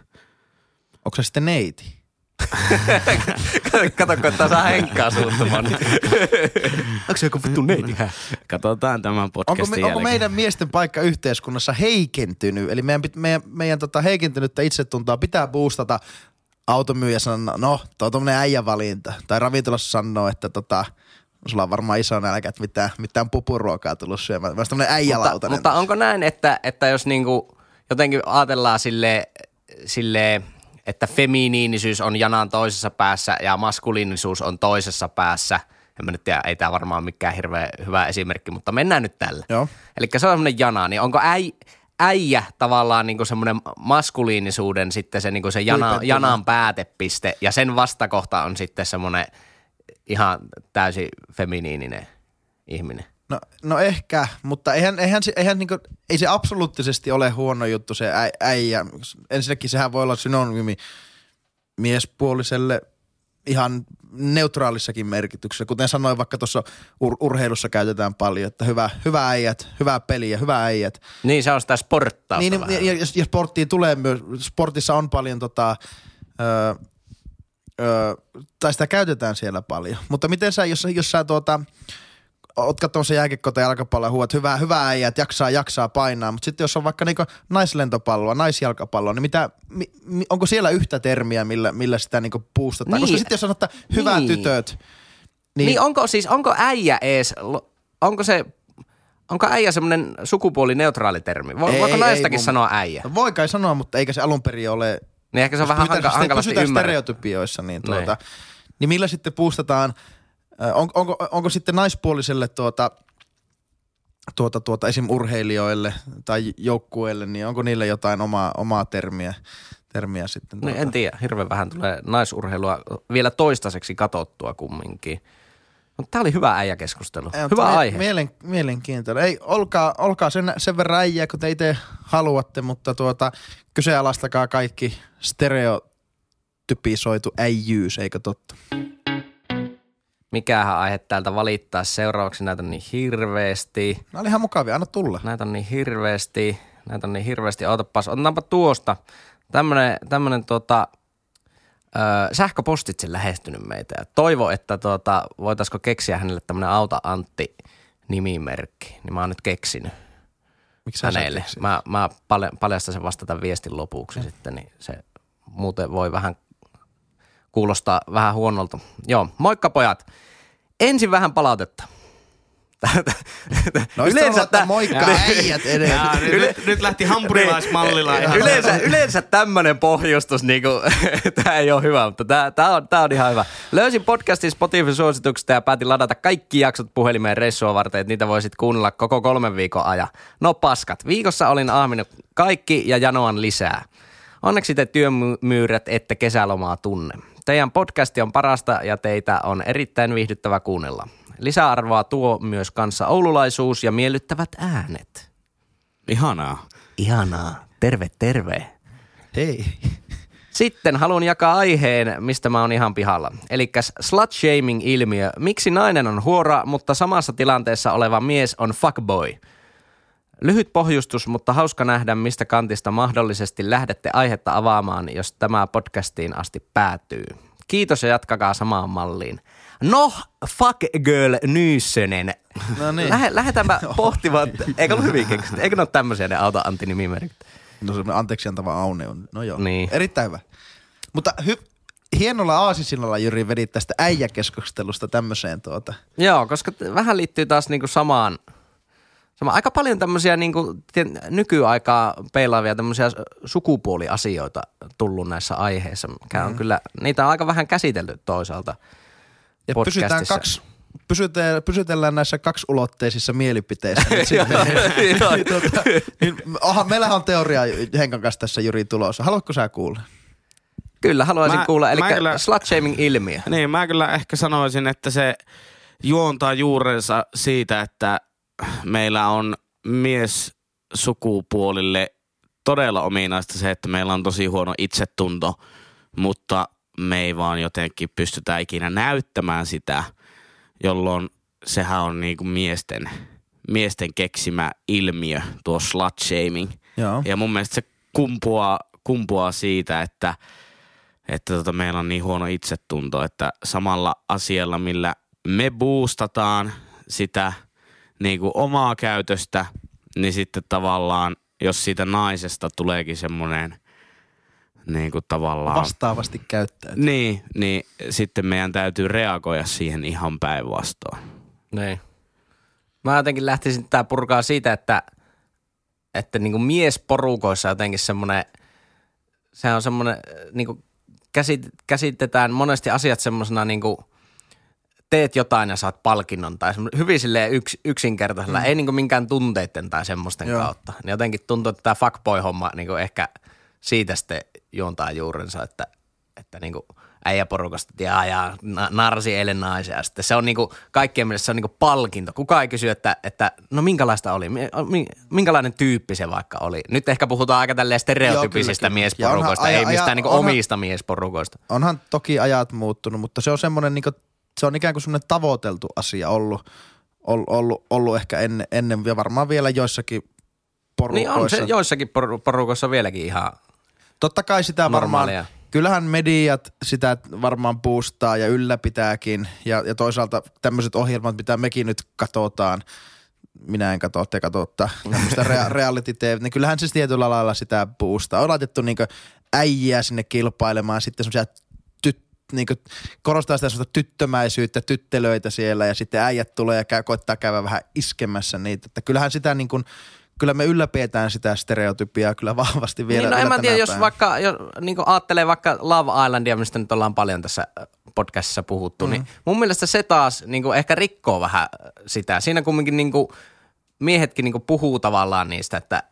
Onko se sitten neiti? Kato, kun saa henkkaa suuttumaan. Onko se joku vittu neiti? katsotaan tämän Onko, podcastin me, onko jälkeen. meidän miesten paikka yhteiskunnassa heikentynyt? Eli meidän, pit- meidän, meidän tota heikentynyttä itsetuntoa pitää boostata automyyjä sanoo, no, tuo on tommonen äijävalinta. Tai ravintolassa sanoo, että tota, sulla on varmaan iso nälkä, että mitään, mitään pupuruokaa tullut syömään. Myös tämmönen mutta, äijälautanen. mutta onko näin, että, että jos niinku jotenkin ajatellaan sille, sille, että feminiinisyys on janan toisessa päässä ja maskuliinisuus on toisessa päässä, en mä nyt tiedä, ei tämä varmaan ole mikään hirveän hyvä esimerkki, mutta mennään nyt tällä. Eli se on semmoinen jana, niin onko äi, äijä tavallaan niinku semmoinen maskuliinisuuden sitten se, niinku se jana, janan päätepiste ja sen vastakohta on sitten semmoinen ihan täysin feminiininen ihminen. No, no ehkä, mutta eihän, eihän, eihän niinku, ei se absoluuttisesti ole huono juttu se äi, äijä. Ensinnäkin sehän voi olla synonyymi miespuoliselle ihan neutraalissakin merkityksessä. Kuten sanoin, vaikka tuossa ur- urheilussa käytetään paljon, että hyvä, hyvä äijät, hyvää peliä, hyvä äijät. Niin se on sitä sporttausta Niin, vähän. ja, ja, ja sporttiin tulee myös, sportissa on paljon tota, ö, ö, tai sitä käytetään siellä paljon. Mutta miten sä, jos, jos sä tuota, oot katsomassa jääkiekko tai jalkapalloa ja huuat, hyvää, hyvää äijät, jaksaa, jaksaa painaa, mutta sitten jos on vaikka niinku naislentopalloa, naisjalkapalloa, niin mitä, mi, mi, onko siellä yhtä termiä, millä, millä sitä niinku puustataan? Niin. Koska sitten jos sanotaan hyvää Niin. tytöt, Niin, niin, niin onko siis, onko äijä ees, onko se, onko äijä semmoinen sukupuolineutraali termi? Vo, Ei, voiko naistakin mun- sanoa äijä? no voi kai sanoa, mutta eikä se alun perin ole Niin ehkä se on Jos vähän hanka, hankalasti ymmärretty. stereotypioissa, niin, tuota, niin millä sitten puustataan, on, onko, onko sitten naispuoliselle tuota, tuota, tuota esim. urheilijoille tai joukkueille, niin onko niille jotain omaa, omaa termiä, termiä sitten? Tuota. en tiedä, hirveän vähän tulee naisurheilua vielä toistaiseksi katottua kumminkin. Mutta tämä oli hyvä äijäkeskustelu. Ei, Hyvä mie- aihe. Mielen, mielenkiintoinen. Ei, olkaa, olkaa sen, sen verran äijää, kun te itse haluatte, mutta tuota, kyseenalaistakaa kaikki stereotypisoitu äijyys, eikö totta? Mikähän aihe täältä valittaa seuraavaksi? Näitä on niin hirveästi. Nämä oli ihan mukavia, anna tulla. Näitä on niin hirveästi. Näitä on niin hirveästi. Otapas, otetaanpa tuosta. Tämmönen, tämmönen tota, ö, sähköpostitse lähestynyt meitä. Ja toivo, että tota, voitaisiko keksiä hänelle tämmönen Auta Antti nimimerkki. Niin mä oon nyt keksinyt Miksi hänelle. Mä, mä palja- paljastan sen vasta tämän viestin lopuksi sitten, niin se muuten voi vähän kuulostaa vähän huonolta. Joo, moikka pojat. Ensin vähän palautetta. No yleensä että moikka äijät edes. Jaa, nyt, nyt, nyt lähti hampurilaismallilla. ihan. yleensä, yleensä tämmöinen pohjustus, niinku, tämä ei ole hyvä, mutta tämä, tämä, on, tämä on ihan hyvä. Löysin podcastin Spotify-suosituksesta ja päätin ladata kaikki jaksot puhelimeen reissua varten, että niitä voisit kuunnella koko kolmen viikon ajan. No paskat, viikossa olin ahminut kaikki ja janoan lisää. Onneksi te työmyyrät ette kesälomaa tunne. Teidän podcasti on parasta ja teitä on erittäin viihdyttävä kuunnella. Lisäarvoa tuo myös kanssa oululaisuus ja miellyttävät äänet. Ihanaa. Ihanaa. Terve, terve. Hei. Sitten haluan jakaa aiheen, mistä mä oon ihan pihalla. Eli slut-shaming-ilmiö. Miksi nainen on huora, mutta samassa tilanteessa oleva mies on fuckboy? Lyhyt pohjustus, mutta hauska nähdä, mistä kantista mahdollisesti lähdette aihetta avaamaan, jos tämä podcastiin asti päätyy. Kiitos ja jatkakaa samaan malliin. No, fuck girl Nyyssönen. No niin. Lähe, lähdetäänpä pohtimaan, eikö ollut hyvin keksitty? Eikö ne ole tämmöisiä ne auta Antti nimimerkit? No semmoinen anteeksi antava Aune on. No joo. Niin. Erittäin hyvä. Mutta hy- hienolla aasisinnalla Jyri vedit tästä äijäkeskustelusta tämmöiseen tuota. Joo, koska t- vähän liittyy taas niinku samaan, sama, aika paljon tämmöisiä niinku, tien- nykyaikaa peilaavia tämmöisiä sukupuoliasioita tullut näissä aiheissa, mikä on kyllä, niitä on aika vähän käsitelty toisaalta Ja pysytään kaksi, pysytään, pysytellään näissä kaksulotteisissa mielipiteissä. nyt sitten, niin, niin, tuota, niin, aha, meillähän on teoria Henkan kanssa tässä Jyri tulossa. Haluatko sä kuulla? Kyllä, haluaisin Mä- kuulla. Eli kyllä- slut-shaming-ilmiö. Niin, mä kyllä ehkä sanoisin, että se juontaa juurensa siitä, että meillä on mies sukupuolille todella ominaista se, että meillä on tosi huono itsetunto, mutta me ei vaan jotenkin pystytä ikinä näyttämään sitä, jolloin sehän on niinku miesten, miesten keksimä ilmiö, tuo slut shaming. Joo. Ja mun mielestä se kumpuaa, kumpuaa siitä, että, että tota, meillä on niin huono itsetunto, että samalla asialla, millä me boostataan sitä niin kuin omaa käytöstä, niin sitten tavallaan, jos siitä naisesta tuleekin semmoinen niin kuin tavallaan... Vastaavasti käyttäytyy. Niin, niin sitten meidän täytyy reagoida siihen ihan päinvastoin. Niin. Mä jotenkin lähtisin tää purkaa siitä, että, että niinku miesporukoissa jotenkin semmoinen, se on semmoinen, niinku käsit, käsitetään monesti asiat semmoisena niinku, teet jotain ja saat palkinnon tai hyvin silleen yks, yksinkertaisella, mm. ei niinku minkään tunteiden tai semmoisten Joo. kautta. Niin jotenkin tuntuu, että tämä fuckboy-homma niinku ehkä siitä sitten juontaa juurensa, että, että niinku äijäporukasta, jaa, na- narsi eilen naisia. Ja Sitten se on niinku, kaikkien mielestä se on niinku palkinto. Kukaan ei kysy, että, että no minkälaista oli, Mi- mi- minkälainen tyyppi se vaikka oli. Nyt ehkä puhutaan aika tälleen stereotypisistä Joo, kyllä, miesporukoista, Ja onhan ei aja- mistään aja- niinku onhan- omista miesporukoista. Onhan toki ajat muuttunut, mutta se on semmoinen, niin se on ikään kuin semmoinen tavoiteltu asia ollut, ollut, ollut, ollut ehkä ennen, ennen ja varmaan vielä joissakin Niin on porukoissa. se joissakin por- porukoissa vieläkin ihan Totta kai sitä varmaan, normaalia. kyllähän mediat sitä varmaan boostaa ja ylläpitääkin ja, ja toisaalta tämmöiset ohjelmat, mitä mekin nyt katsotaan, minä en katso, te katsotte, tämmöistä rea- reality TV, niin kyllähän se tietyllä lailla sitä boostaa. On laitettu niinku äijiä sinne kilpailemaan, sitten semmoisia tyt, niinku, korostaa sitä semmoista tyttömäisyyttä, tyttelöitä siellä ja sitten äijät tulee ja käy, koittaa käydä vähän iskemässä niitä. Että kyllähän sitä niin kuin, kyllä me ylläpidetään sitä stereotypiaa kyllä vahvasti vielä. niin, no en mä tiedä, jos päivänä. vaikka, jos, niin ajattelee vaikka Love Islandia, mistä nyt ollaan paljon tässä podcastissa puhuttu, mm. niin mun mielestä se taas niin ehkä rikkoo vähän sitä. Siinä kumminkin niin miehetkin niin puhuu tavallaan niistä, että äh,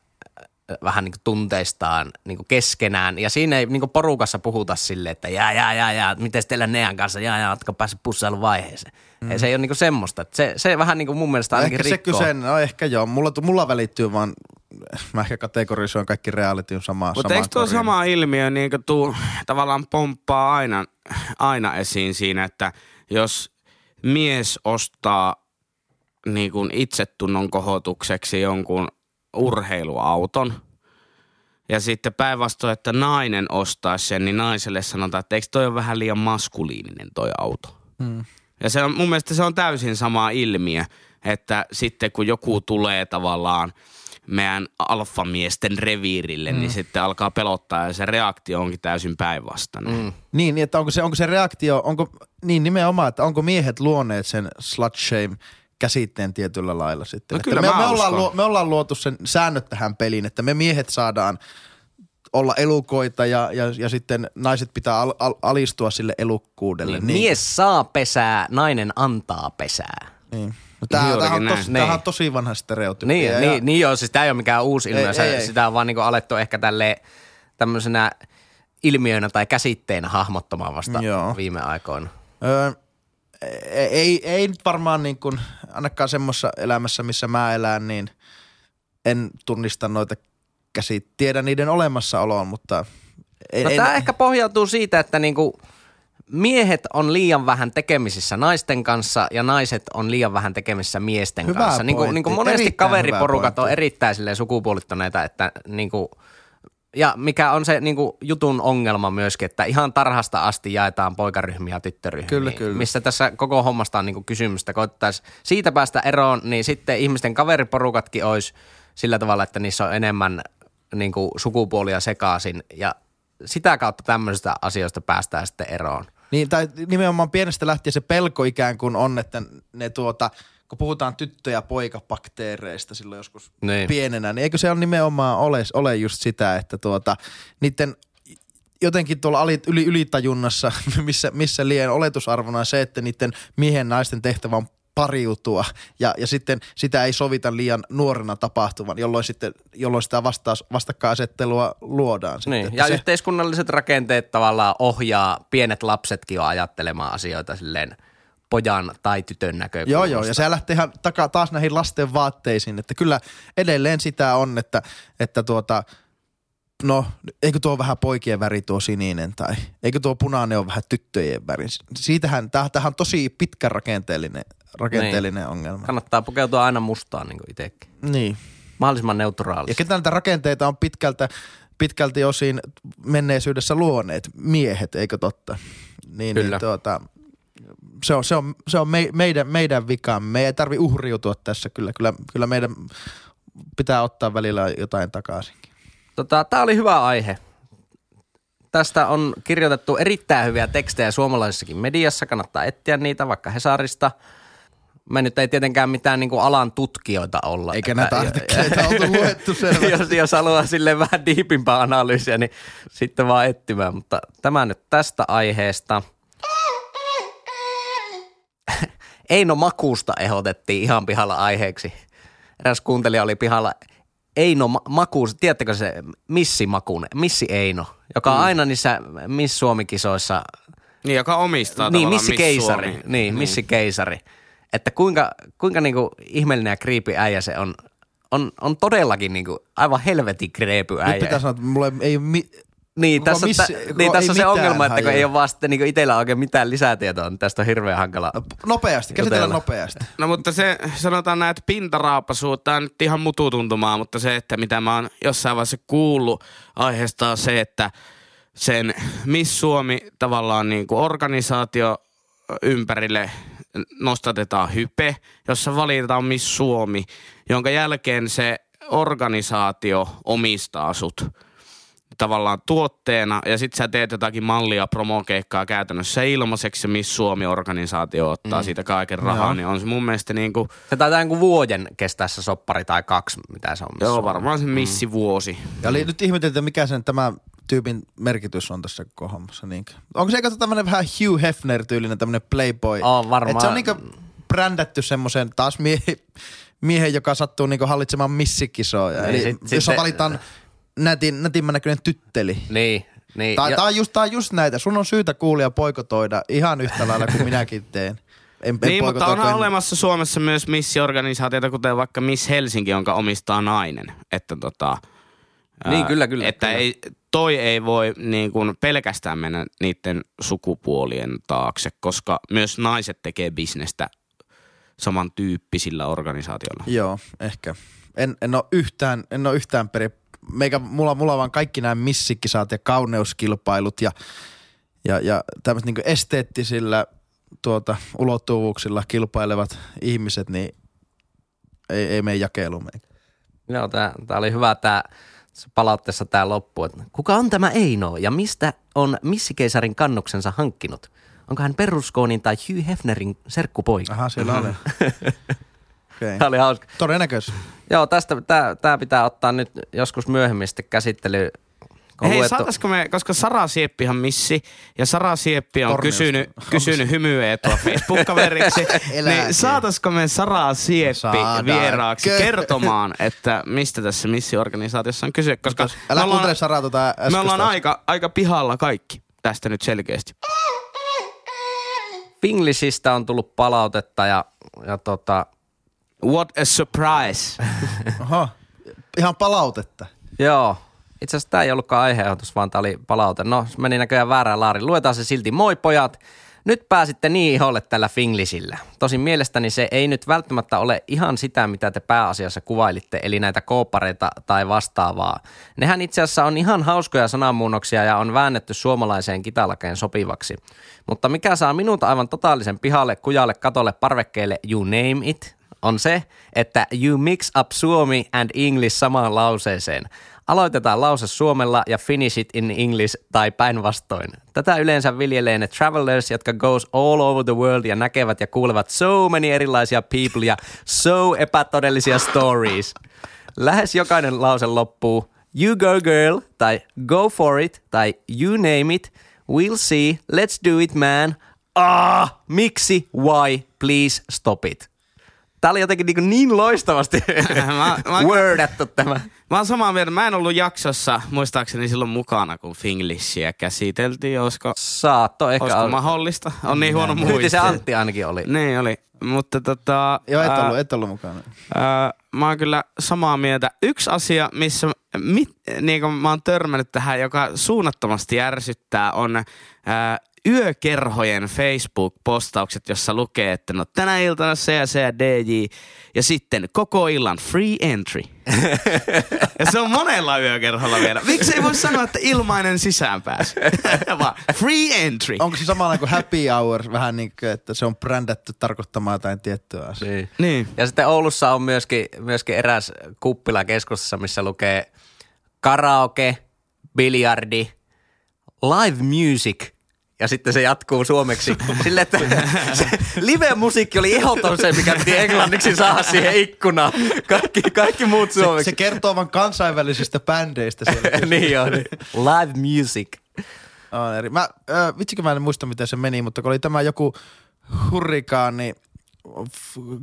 vähän niin tunteistaan niin keskenään. Ja siinä ei niin porukassa puhuta silleen, että jää, jää, jää, jää, miten teillä Nean kanssa, jää, jää, ootko päässyt pussailuvaiheeseen. Mm. Se ei ole niin semmoista. Että Se, se vähän niin mun mielestä ainakin ehkä se rikkoo. kyse, no ehkä joo. Mulla, mulla välittyy vaan, mä ehkä kategorisoin kaikki reality sama, Mutta sama eikö tuo sama ilmiö niin tuu, tavallaan pomppaa aina, aina esiin siinä, että jos mies ostaa niin kuin itsetunnon kohotukseksi jonkun urheiluauton ja sitten päinvastoin, että nainen ostaa sen, niin naiselle sanotaan, että eikö toi ole vähän liian maskuliininen toi auto. Hmm. Ja se on, mun mielestä se on täysin sama ilmiö, että sitten kun joku tulee tavallaan meidän alfamiesten reviirille, mm. niin sitten alkaa pelottaa ja se reaktio onkin täysin päinvastainen. Mm. Niin, niin, että onko se, onko se reaktio, onko, niin nimenomaan, että onko miehet luoneet sen slut shame käsitteen tietyllä lailla sitten. No Että kyllä me, me, ollaan luo, me ollaan luotu sen säännöt tähän peliin, että me miehet saadaan olla elukoita ja, ja, ja sitten naiset pitää al, al, alistua sille elukkuudelle. Niin, mies saa pesää, nainen antaa pesää. Niin. No, tämähän, on tos, tämähän on Niin. tosi vanha stereotypia. Niin, ja, niin, niin joo, siis tämä ei ole mikään uusi ilmiö, Ei, ei, ei. sitä on vaan niinku alettu ehkä tälle tämmöisenä ilmiönä tai käsitteenä hahmottamaan vasta Joo. viime aikoina. Öö, ei, ei nyt varmaan niin kuin, ainakaan semmoisessa elämässä, missä mä elän, niin en tunnista noita käsit. Tiedän niiden olemassaoloon, mutta en, No en, tämä ehkä pohjautuu siitä, että niinku miehet on liian vähän tekemisissä naisten kanssa ja naiset on liian vähän tekemisissä miesten Hyvä kanssa. Niinku, pointti. niinku monesti Erittäin kaveriporukat on erittäin silleen sukupuolittuneita, että niinku, ja mikä on se niinku jutun ongelma myöskin, että ihan tarhasta asti jaetaan poikaryhmiä ja tyttöryhmiä. Kyllä, kyllä. Missä tässä koko hommasta on niinku kysymystä. Koittaisi siitä päästä eroon, niin sitten ihmisten kaveriporukatkin olisi sillä tavalla, että niissä on enemmän niinku sukupuolia sekaisin ja sitä kautta tämmöisistä asioista päästään sitten eroon. Niin, tai nimenomaan pienestä lähtien se pelko ikään kuin on, että ne tuota, kun puhutaan tyttö- ja poikabakteereista silloin joskus Niin. niin. pienenä, niin eikö se on nimenomaan ole, ole just sitä, että tuota, niiden jotenkin tuolla yli, ylitajunnassa, missä, missä liian oletusarvona on se, että niiden miehen naisten tehtävä on pariutua ja, ja sitten sitä ei sovita liian nuorena tapahtuvan, jolloin, sitten, jolloin sitä vastaus, vastakkainasettelua luodaan. Sitten, Niin, ja se, yhteiskunnalliset rakenteet tavallaan ohjaa pienet lapsetkin jo ajattelemaan asioita silleen pojan tai tytön näkökulmasta. Joo, joo, ja se lähtee ihan takaa taas näihin lasten vaatteisiin, että kyllä edelleen sitä on, että, että tuota, no, eikö tuo vähän poikien väri tuo sininen tai eikö tuo punainen ole vähän tyttöjen väri. Siitähän, tämähän on tosi pitkä rakenteellinen, rakenteellinen niin. ongelma. Kannattaa pukeutua aina mustaan niin itsekin. Niin. Mahdollisimman Ja neutraalisesti. ketä näitä rakenteita on pitkältä, pitkälti osin menneisyydessä luoneet miehet, eikö totta? Niin, Kyllä. niin tuota, se on, se on, se on me, meidän, meidän vikamme. Me ei tarvi uhriutua tässä. Kyllä, kyllä, kyllä meidän pitää ottaa välillä jotain takaisinkin. Tota, Tämä oli hyvä aihe. Tästä on kirjoitettu erittäin hyviä tekstejä suomalaisessakin mediassa. Kannattaa etsiä niitä vaikka Hesarista. Me nyt ei tietenkään mitään niin kuin alan tutkijoita olla. Eikä näitä artikkeleita oltu luettu selvästi. jos, jos haluaa sille vähän diipimpää analyysiä, niin sitten vaan etsimään. Mutta tämä nyt tästä aiheesta. Eino Makuusta ehdotettiin ihan pihalla aiheeksi. Eräs kuuntelija oli pihalla. Eino Ma- Makuus, tiedättekö se Missi Makunen, Missi Eino, joka on aina niissä Miss Suomi-kisoissa Niin, joka omistaa niin, Missi Miss Keisari. Suomi. Niin, Missi Keisari. Että kuinka, kuinka niinku ihmeellinen ja kriipi äijä se on. On, on todellakin niinku aivan helvetin kreepy Nyt äijä. pitää sanoa, että mulla ei, ei mi- Niin, tässä, tä, koko- niin, tässä on se ongelma, että kun ei ole vaan sitten niin itsellä oikein mitään lisätietoa, niin tästä on hirveän hankala. nopeasti, käsitellään Jutella. nopeasti. No mutta se, sanotaan näin, että pintaraapaisu, tämä on nyt ihan mututuntumaa, mutta se, että mitä mä oon jossain vaiheessa kuullut aiheesta on se, että sen Miss Suomi tavallaan niin kuin organisaatio ympärille nostatetaan hype, jossa valitaan Miss Suomi, jonka jälkeen se organisaatio omistaa sut tavallaan tuotteena ja sit sä teet jotakin mallia promokeikkaa käytännössä ilmaiseksi ja Miss Suomi-organisaatio ottaa mm. siitä kaiken rahaa, Joo. niin on se mun mielestä niinku, Se taitaa jonkun vuoden kestää se soppari tai kaksi, mitä se on. missä joo on. varmaan se missivuosi. Ja oli nyt ihmetelty, mikä sen tämä tyypin merkitys on tässä koko hommassa. Niinkö? Onko se eikö tämmöinen vähän Hugh Hefner-tyylinen tämmöinen playboy? On varmaan. Et se on niinku brändätty semmoisen taas mie- miehen, joka sattuu niinku hallitsemaan missikisoja. Niin, Eli sit- jos sitten- valitaan nätin, nätimmän näköinen tytteli. Niin, niin. Tai ja, tää on, just, tää on just näitä. Sun on syytä kuulia poikotoida ihan yhtä lailla kuin minäkin teen. En, en Niin, mutta kun en- olemassa Suomessa myös missiorganisaatioita, kuten vaikka Miss Helsinki, jonka omistaa nainen. Että tota, Niin, kyllä, kyllä, Että kyllä. Ei, toi ei voi niin kuin pelkästään mennä niiden sukupuolien taakse, koska myös naiset tekee bisnestä samantyyppisillä organisaatioilla. Joo, ehkä. En, en ole yhtään, en ole yhtään peri... Meikä, mulla, mulla on vaan kaikki nämä missikisat ja kauneuskilpailut ja, ja, ja tämmöiset niin esteettisillä tuota, ulottuvuuksilla kilpailevat ihmiset, niin ei, ei mene jakeluun meikä. Joo, tää, tää oli hyvä tää palautteessa tää loppu. Että kuka on tämä Eino ja mistä on missikeisarin kannuksensa hankkinut? Onko hän Perruskoonin tai Hugh Hefnerin serkkupoika? Aha, siellä oli. Okei. Tämä oli hauska. Todennäköisesti. Joo, tästä tämä pitää ottaa nyt joskus myöhemmin sitten käsittelyyn. Hei, luettu- saataisiko me, koska Sara Sieppihan missi, ja Sara Sieppi on Torniosta. kysynyt, kysynyt hymyeetua Facebook-kaveriksi, niin saataisiko me Sara Sieppi Saadaan. vieraaksi Kö- kertomaan, että mistä tässä missiorganisaatiossa on kyse, koska Älä me ollaan, Saraa tota me ollaan aika, aika pihalla kaikki tästä nyt selkeästi. Finglishistä on tullut palautetta ja, ja tota, What a surprise. Oho. Ihan palautetta. joo. Itse asiassa tämä ei ollutkaan aiheehdotus, vaan tämä oli palaute. No, se meni näköjään väärään laariin. Luetaan se silti. Moi pojat! Nyt pääsitte niin iholle tällä Finglishillä. Tosin mielestäni se ei nyt välttämättä ole ihan sitä, mitä te pääasiassa kuvailitte, eli näitä koopareita tai vastaavaa. Nehän itse asiassa on ihan hauskoja sanamuunnoksia ja on väännetty suomalaiseen kitalakeen sopivaksi. Mutta mikä saa minut aivan totaalisen pihalle, kujalle, katolle, parvekkeelle, you name it, on se, että you mix up suomi and English samaan lauseeseen. Aloitetaan lause suomella ja finish it in English tai päinvastoin. Tätä yleensä viljelee ne travelers, jotka goes all over the world ja näkevät ja kuulevat so many erilaisia people ja so epätodellisia stories. Lähes jokainen lause loppuu you go girl tai go for it tai you name it, we'll see, let's do it man, ah, miksi, why, please stop it. Tää oli jotenkin niin, niin loistavasti Mä- mä- wordattu tämä. Mä oon samaa mieltä. Mä en ollut jaksossa, muistaakseni silloin mukana, kun Finglishia käsiteltiin. Olisiko, Saatto ehkä olisiko olla. mahdollista? On niin huono Nyt se muisti. Antti ainakin oli. Niin oli. Mutta tota... Joo, et ää, ollut, et ollut mukana. ää, mä oon kyllä samaa mieltä. Yksi asia, missä mit, niin kuin mä oon törmännyt tähän, joka suunnattomasti järsyttää, on ää, yökerhojen Facebook-postaukset, jossa lukee, että no tänä iltana se ja se ja DJ, ja sitten koko illan free entry. ja se on monella yökerholla vielä. Miksi ei voi sanoa, että ilmainen sisäänpääsy, vaan free entry. Onko se samalla kuin happy hour, vähän niin kuin, että se on brändätty tarkoittamaan jotain tiettyä asiaa? Niin. Niin. Ja sitten Oulussa on myöskin, myöskin eräs kuppila keskustassa, missä lukee karaoke, biljardi, live music ja sitten se jatkuu suomeksi. Sille, että se live-musiikki oli ehdoton se, mikä piti englanniksi saada siihen ikkunaan. Kaikki, kaikki muut Se, suomeksi. se kertoo vaan kansainvälisistä bändeistä siellä. niin on. Live music. On eri. Mä, äh, vitsikö mä en muista, miten se meni, mutta kun oli tämä joku hurrikaani,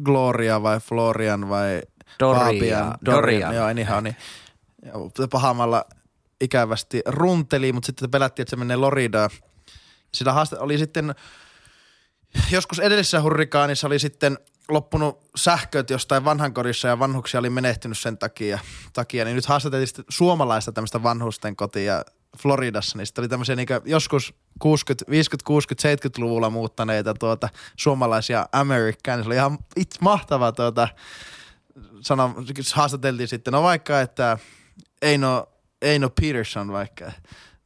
Gloria vai Florian vai Doria. Fabian, Dorian. Joo, anyhow, niin ja pahamalla ikävästi runteli, mutta sitten pelättiin, että se menee Loridaan. Sillä haaste oli sitten, joskus edellisessä hurrikaanissa oli sitten loppunut sähköt jostain vanhankodissa ja vanhuksia oli menehtynyt sen takia, takia niin nyt haastateltiin suomalaista tämmöistä vanhusten kotia Floridassa, niin sitten oli tämmöisiä niin joskus 60, 50, 60, 70-luvulla muuttaneita tuota, suomalaisia Amerikkaa, niin se oli ihan it, mahtava tuota, sana, haastateltiin sitten, no vaikka, että Eino, Eino Peterson vaikka.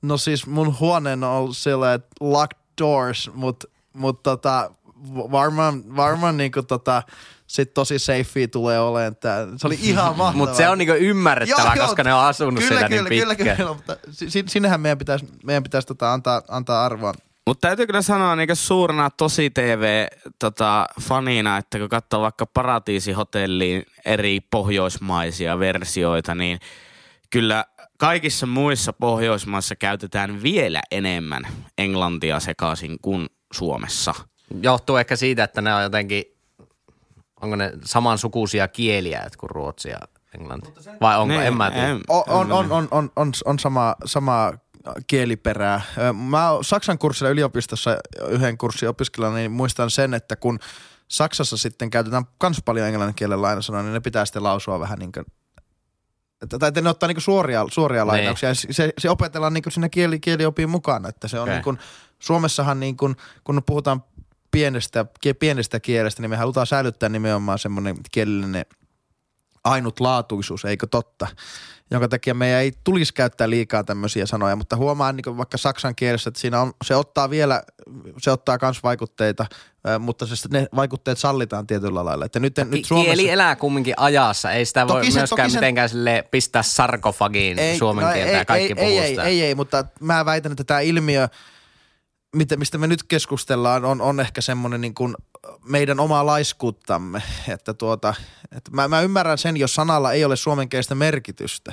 No siis mun huoneen on ollut sillä, että locked doors, mutta mut tota, varmaan, varmaan niinku tota, sit tosi safea tulee olemaan tää. Se oli ihan mahtavaa. Mutta se on niinku ymmärrettävää, koska ne on asunut kyllä, siellä kyllä, niin kyllä, pitkään. kyllä, mutta si- sinnehän meidän pitäisi, meidän pitäisi tota antaa, antaa arvoa. Mutta täytyy kyllä sanoa niin suurena tosi TV-fanina, että kun katsoo vaikka Paratiisihotelliin eri pohjoismaisia versioita, niin kyllä kaikissa muissa Pohjoismaissa käytetään vielä enemmän englantia sekaisin kuin Suomessa. Johtuu ehkä siitä, että ne on jotenkin, onko ne samansukuisia kieliä että kuin ruotsi ja englanti? Vai onko, Niin, en mä tiedä. en- On, on, on, on, on, on, on sama, sama kieliperää. Mä oon Saksan kurssilla yliopistossa yhden kurssin opiskelijana, niin muistan sen, että kun Saksassa sitten käytetään kans paljon englannin kielen lainasanoja, niin ne pitää sitten lausua vähän niin kuin tai että ne ottaa niinku suoria, suoria Niin. lainauksia ja se, se opetellaan niinku siinä kieli, kieliopiin mukana, että se on okay. niinku, Suomessahan niinku, kun puhutaan pienestä, pienestä kielestä, niin me halutaan säilyttää nimenomaan semmoinen kielellinen ainutlaatuisuus, eikö totta? Jonka takia meidän ei tulisi käyttää liikaa tämmöisiä sanoja, mutta huomaan niin vaikka saksan kielessä, että siinä on, se ottaa vielä, se ottaa myös vaikutteita, mutta se, ne vaikutteet sallitaan tietyllä lailla. Että nyt, nyt Suomessa, Kieli elää kumminkin ajassa, ei sitä voi Toki se- myöskään toki se- mitenkään sille pistää sarkofagiin suomen kieltä ja kaikki ei, puhuu ei, sitä. ei, ei, ei, mutta mä väitän, että tämä ilmiö mitä, mistä me nyt keskustellaan, on, on ehkä semmoinen niin kuin meidän omaa laiskuuttamme. Että tuota, että mä, mä ymmärrän sen, jos sanalla ei ole suomenkielistä merkitystä,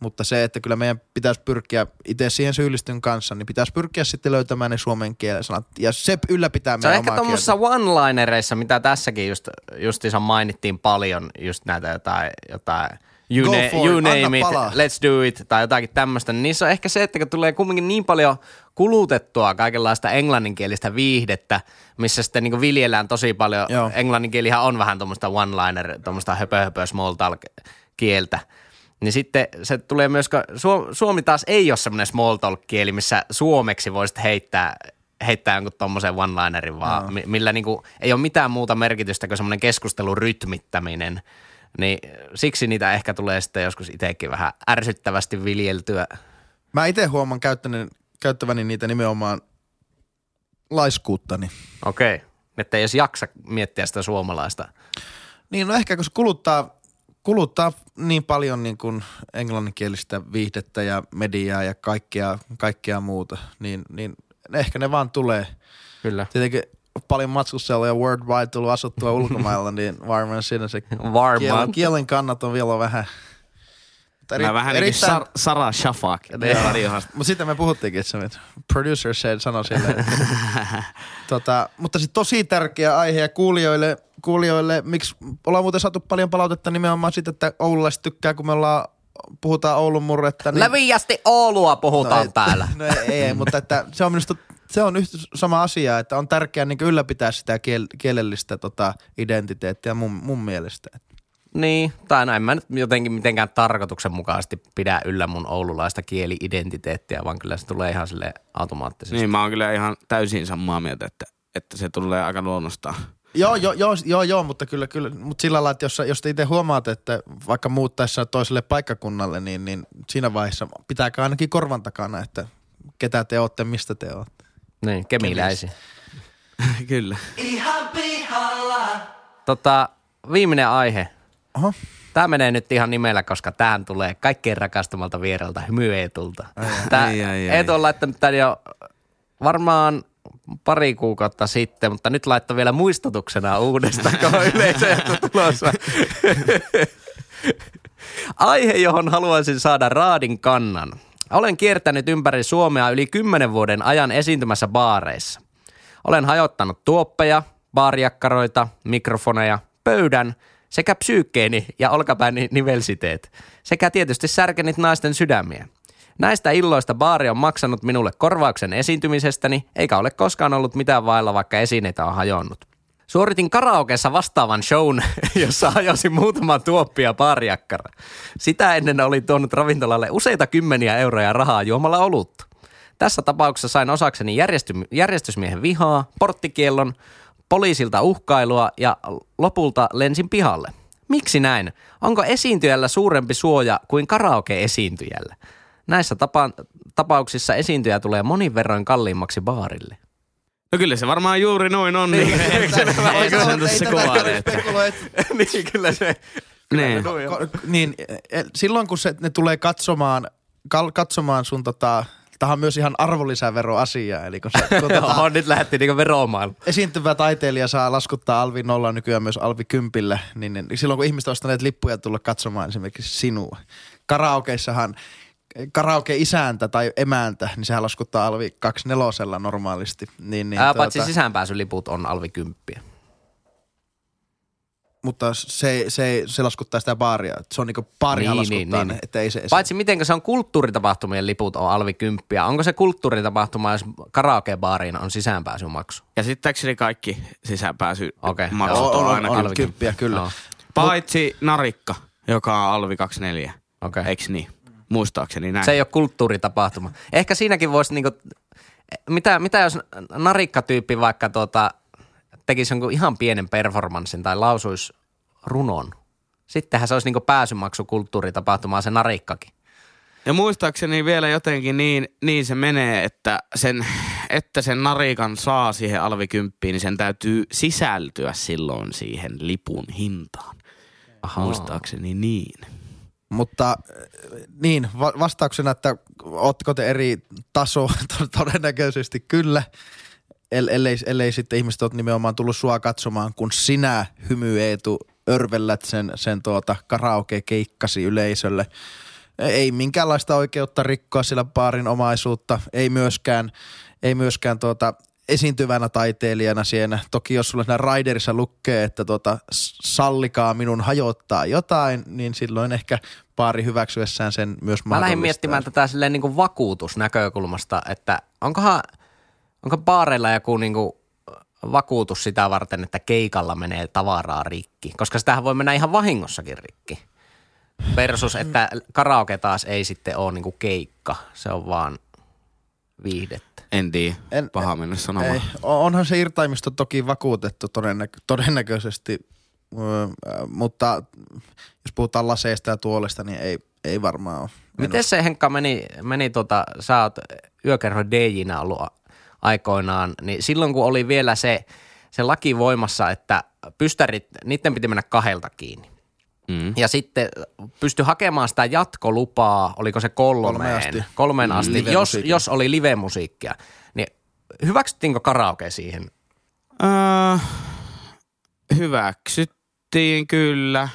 mutta se, että kyllä meidän pitäisi pyrkiä itse siihen syyllistyn kanssa, niin pitäisi pyrkiä sitten löytämään ne suomen kielen sanat. Ja se ylläpitää Se on meidän ehkä tuommoisissa one-linereissa, mitä tässäkin just, justiinsa mainittiin paljon, just näitä jotain, jotain you, na- you it, anna name it, palaa. let's do it, tai jotakin tämmöistä. Niin niissä on ehkä se, että kun tulee kumminkin niin paljon kulutettua kaikenlaista englanninkielistä viihdettä, missä sitten niin viljellään tosi paljon. Joo. Englanninkielihän on vähän tuommoista one-liner, tuommoista höpö, höpö small talk kieltä. Niin sitten se tulee myös, Suomi taas ei ole semmoinen small talk-kieli, missä suomeksi voisit heittää, heittää jonkun tommosen one-linerin vaan, mi- millä niinku ei ole mitään muuta merkitystä kuin semmoinen keskustelun rytmittäminen. Niin siksi niitä ehkä tulee sitten joskus itsekin vähän ärsyttävästi viljeltyä. Mä itse huomaan käyttäni, käyttäväni niitä nimenomaan laiskuuttani. Okei. Että ei edes jaksa miettiä sitä suomalaista. Niin, no ehkä kun se kuluttaa, kuluttaa niin paljon niin kuin englanninkielistä viihdettä ja mediaa ja kaikkea, kaikkea muuta, niin, niin ehkä ne vaan tulee. Kyllä. Tietenkin paljon matkustella ja worldwide tullut asuttua ulkomailla, niin varmaan siinä se Varmaan. kielen, kielen kannat on vielä vähän. Mutta Mä vähän niin kuin Sar- Sara Shafak. radiohaastattelussa. mutta sitten me puhuttiinkin, että se producer said sanoi sille. että- tota, mutta sitten tosi tärkeä aihe ja kuulijoille, kuulijoille, miksi ollaan muuten saatu paljon palautetta nimenomaan siitä, että oululaiset tykkää, kun me ollaan, puhutaan Oulun murretta. Niin, Leviästi Oulua puhutaan ei, täällä. No ei, ei, mutta että se on minusta se on yhtä sama asia, että on tärkeää niin ylläpitää sitä kiel, kielellistä tota, identiteettiä mun, mun mielestä. Niin, tai no en mä nyt jotenkin mitenkään tarkoituksenmukaisesti pidä yllä mun oululaista kieli-identiteettiä, vaan kyllä se tulee ihan sille automaattisesti. Niin mä oon kyllä ihan täysin samaa mieltä, että, että se tulee aika luonnostaan. Joo, joo, joo, joo, joo mutta kyllä, kyllä, mutta sillä lailla, että jos, jos te itse huomaatte, että vaikka muuttaessa toiselle paikkakunnalle, niin, niin siinä vaiheessa pitääkö ainakin korvan takana, että ketä te olette, mistä te olette. Niin, kemiläisiä. kyllä. Tota, viimeinen aihe. Oho. Tämä menee nyt ihan nimellä, koska tähän tulee kaikkein rakastamalta vieralta hymy Eetulta. Tää, Ai, ai, ai. Eetu on laittanut tämän jo varmaan pari kuukautta sitten, mutta nyt laittoi vielä muistutuksena uudestaan, kun on yleisöjätö tulossa. Aihe, johon haluaisin saada raadin kannan. Olen kiertänyt ympäri Suomea yli kymmenen vuoden ajan esiintymässä baareissa. Olen hajottanut tuoppeja, baarijakkaroita, mikrofoneja, pöydän sekä psyykkeeni ja olkapääni nivelsiteet sekä tietysti särkenit naisten sydämiä. Näistä illoista baari on maksanut minulle korvauksen esiintymisestäni, eikä ole koskaan ollut mitään vailla, vaikka esineitä on hajonnut. Suoritin karaokeessa vastaavan shown, jossa hajosin muutama tuoppi ja baarijakkara. Sitä ennen oli tuonut ravintolalle useita kymmeniä euroja rahaa juomalla olutta. Tässä tapauksessa sain osakseni järjesty- järjestysmiehen vihaa, porttikiellon, poliisilta uhkailua ja lopulta lensin pihalle. Miksi näin? Onko esiintyjällä suurempi suoja kuin karaoke-esiintyjällä? Näissä tapa- tapauksissa esiintyjä tulee monin verroin kalliimmaksi baarille. No kyllä se varmaan juuri noin on, niin, niin eikö sen tässä kuvailee, että... niin kyllä se. Niin. Ko- niin, e- silloin kun se, ne tulee katsomaan, kal, katsomaan sun tota, tähän on myös ihan arvonlisäveroasia, eli kun, se, kun tota, Oho, nyt lähdettiin niinku veromaailma. esiintyvä taiteilija saa laskuttaa alvi nolla nykyään myös alvi kympille, niin, niin silloin kun ihmiset on ostaneet lippuja tulla katsomaan esimerkiksi sinua. Karaokeissahan karaoke-isäntä tai emäntä, niin sehän laskuttaa alvi 24 normaalisti. Niin, niin, Ää, paitsi sisäänpääsyliput on alvi kymppiä. Mutta se, se, se laskuttaa sitä baaria. Se on niinku baarihan Niin, laskuttaa niin, ne, niin. että ei se Paitsi miten se on kulttuuritapahtumien liput on alvi kymppiä. Onko se kulttuuritapahtuma, jos karaokebaariin on sisäänpääsymaksu? Käsittääkseni kaikki sisäänpääsy Okei, maksut joo. on, On- on. alvi kymppiä, kyllä. Joo, Paitsi Narikka, joka on alvi 24. Okei. Eiks niin? Muistaakseni näin. Se ei ole kulttuuritapahtuma. Ehkä siinäkin voisi niinku, mitä, mitä jos narikkatyyppi vaikka tuota, tekisi jonkun ihan pienen performanssin tai lausuisi runon. Sittenhän se olisi niinku pääsymaksu kulttuuritapahtumaan se narikkakin. Ja muistaakseni vielä jotenkin niin, niin se menee, että sen, että sen narikan saa siihen alvikymppiin, niin sen täytyy sisältyä silloin siihen lipun hintaan. Ahaa. Muistaakseni niin. Mutta äh, niin, va- vastauksena, että ootteko te eri taso, to- todennäköisesti kyllä, El- ellei, ellei sitten ihmiset ole nimenomaan tullut sua katsomaan, kun sinä hymy Eetu örvellät sen, sen tuota karaoke-keikkasi yleisölle. Ei minkäänlaista oikeutta rikkoa sillä baarin omaisuutta, ei myöskään, ei myöskään tuota esiintyvänä taiteilijana siinä. Toki jos sulla siinä Riderissa lukee, että tuota, sallikaa minun hajottaa jotain, niin silloin ehkä baari hyväksyessään sen myös Mä lähdin miettimään tätä silleen niin kuin vakuutusnäkökulmasta, että onkohan, onko baareilla joku niin kuin vakuutus sitä varten, että keikalla menee tavaraa rikki, koska sitähän voi mennä ihan vahingossakin rikki. Versus, että karaoke taas ei sitten ole niin kuin keikka, se on vaan viihdettä. En tiedä, En- paha mennä sanomaan. Ei, onhan se irtaimisto toki vakuutettu todennäkö- todennäköisesti, mutta jos puhutaan laseista ja tuolesta, niin ei, ei varmaan ole. Miten se Henkka meni, meni tota, sä oot yökerho DJnä ollut aikoinaan, niin silloin kun oli vielä se, se laki voimassa, että pystärit, niiden piti mennä kahdelta kiinni. Mm. Ja sitten pysty hakemaan sitä jatkolupaa, oliko se kolmeen, Kolmeen asti. kolmeen asti jos, livemusiikilla. jos oli live-musiikkia. Niin hyväksyttiinkö karaoke siihen? Öö, hyväksyttiin kyllä.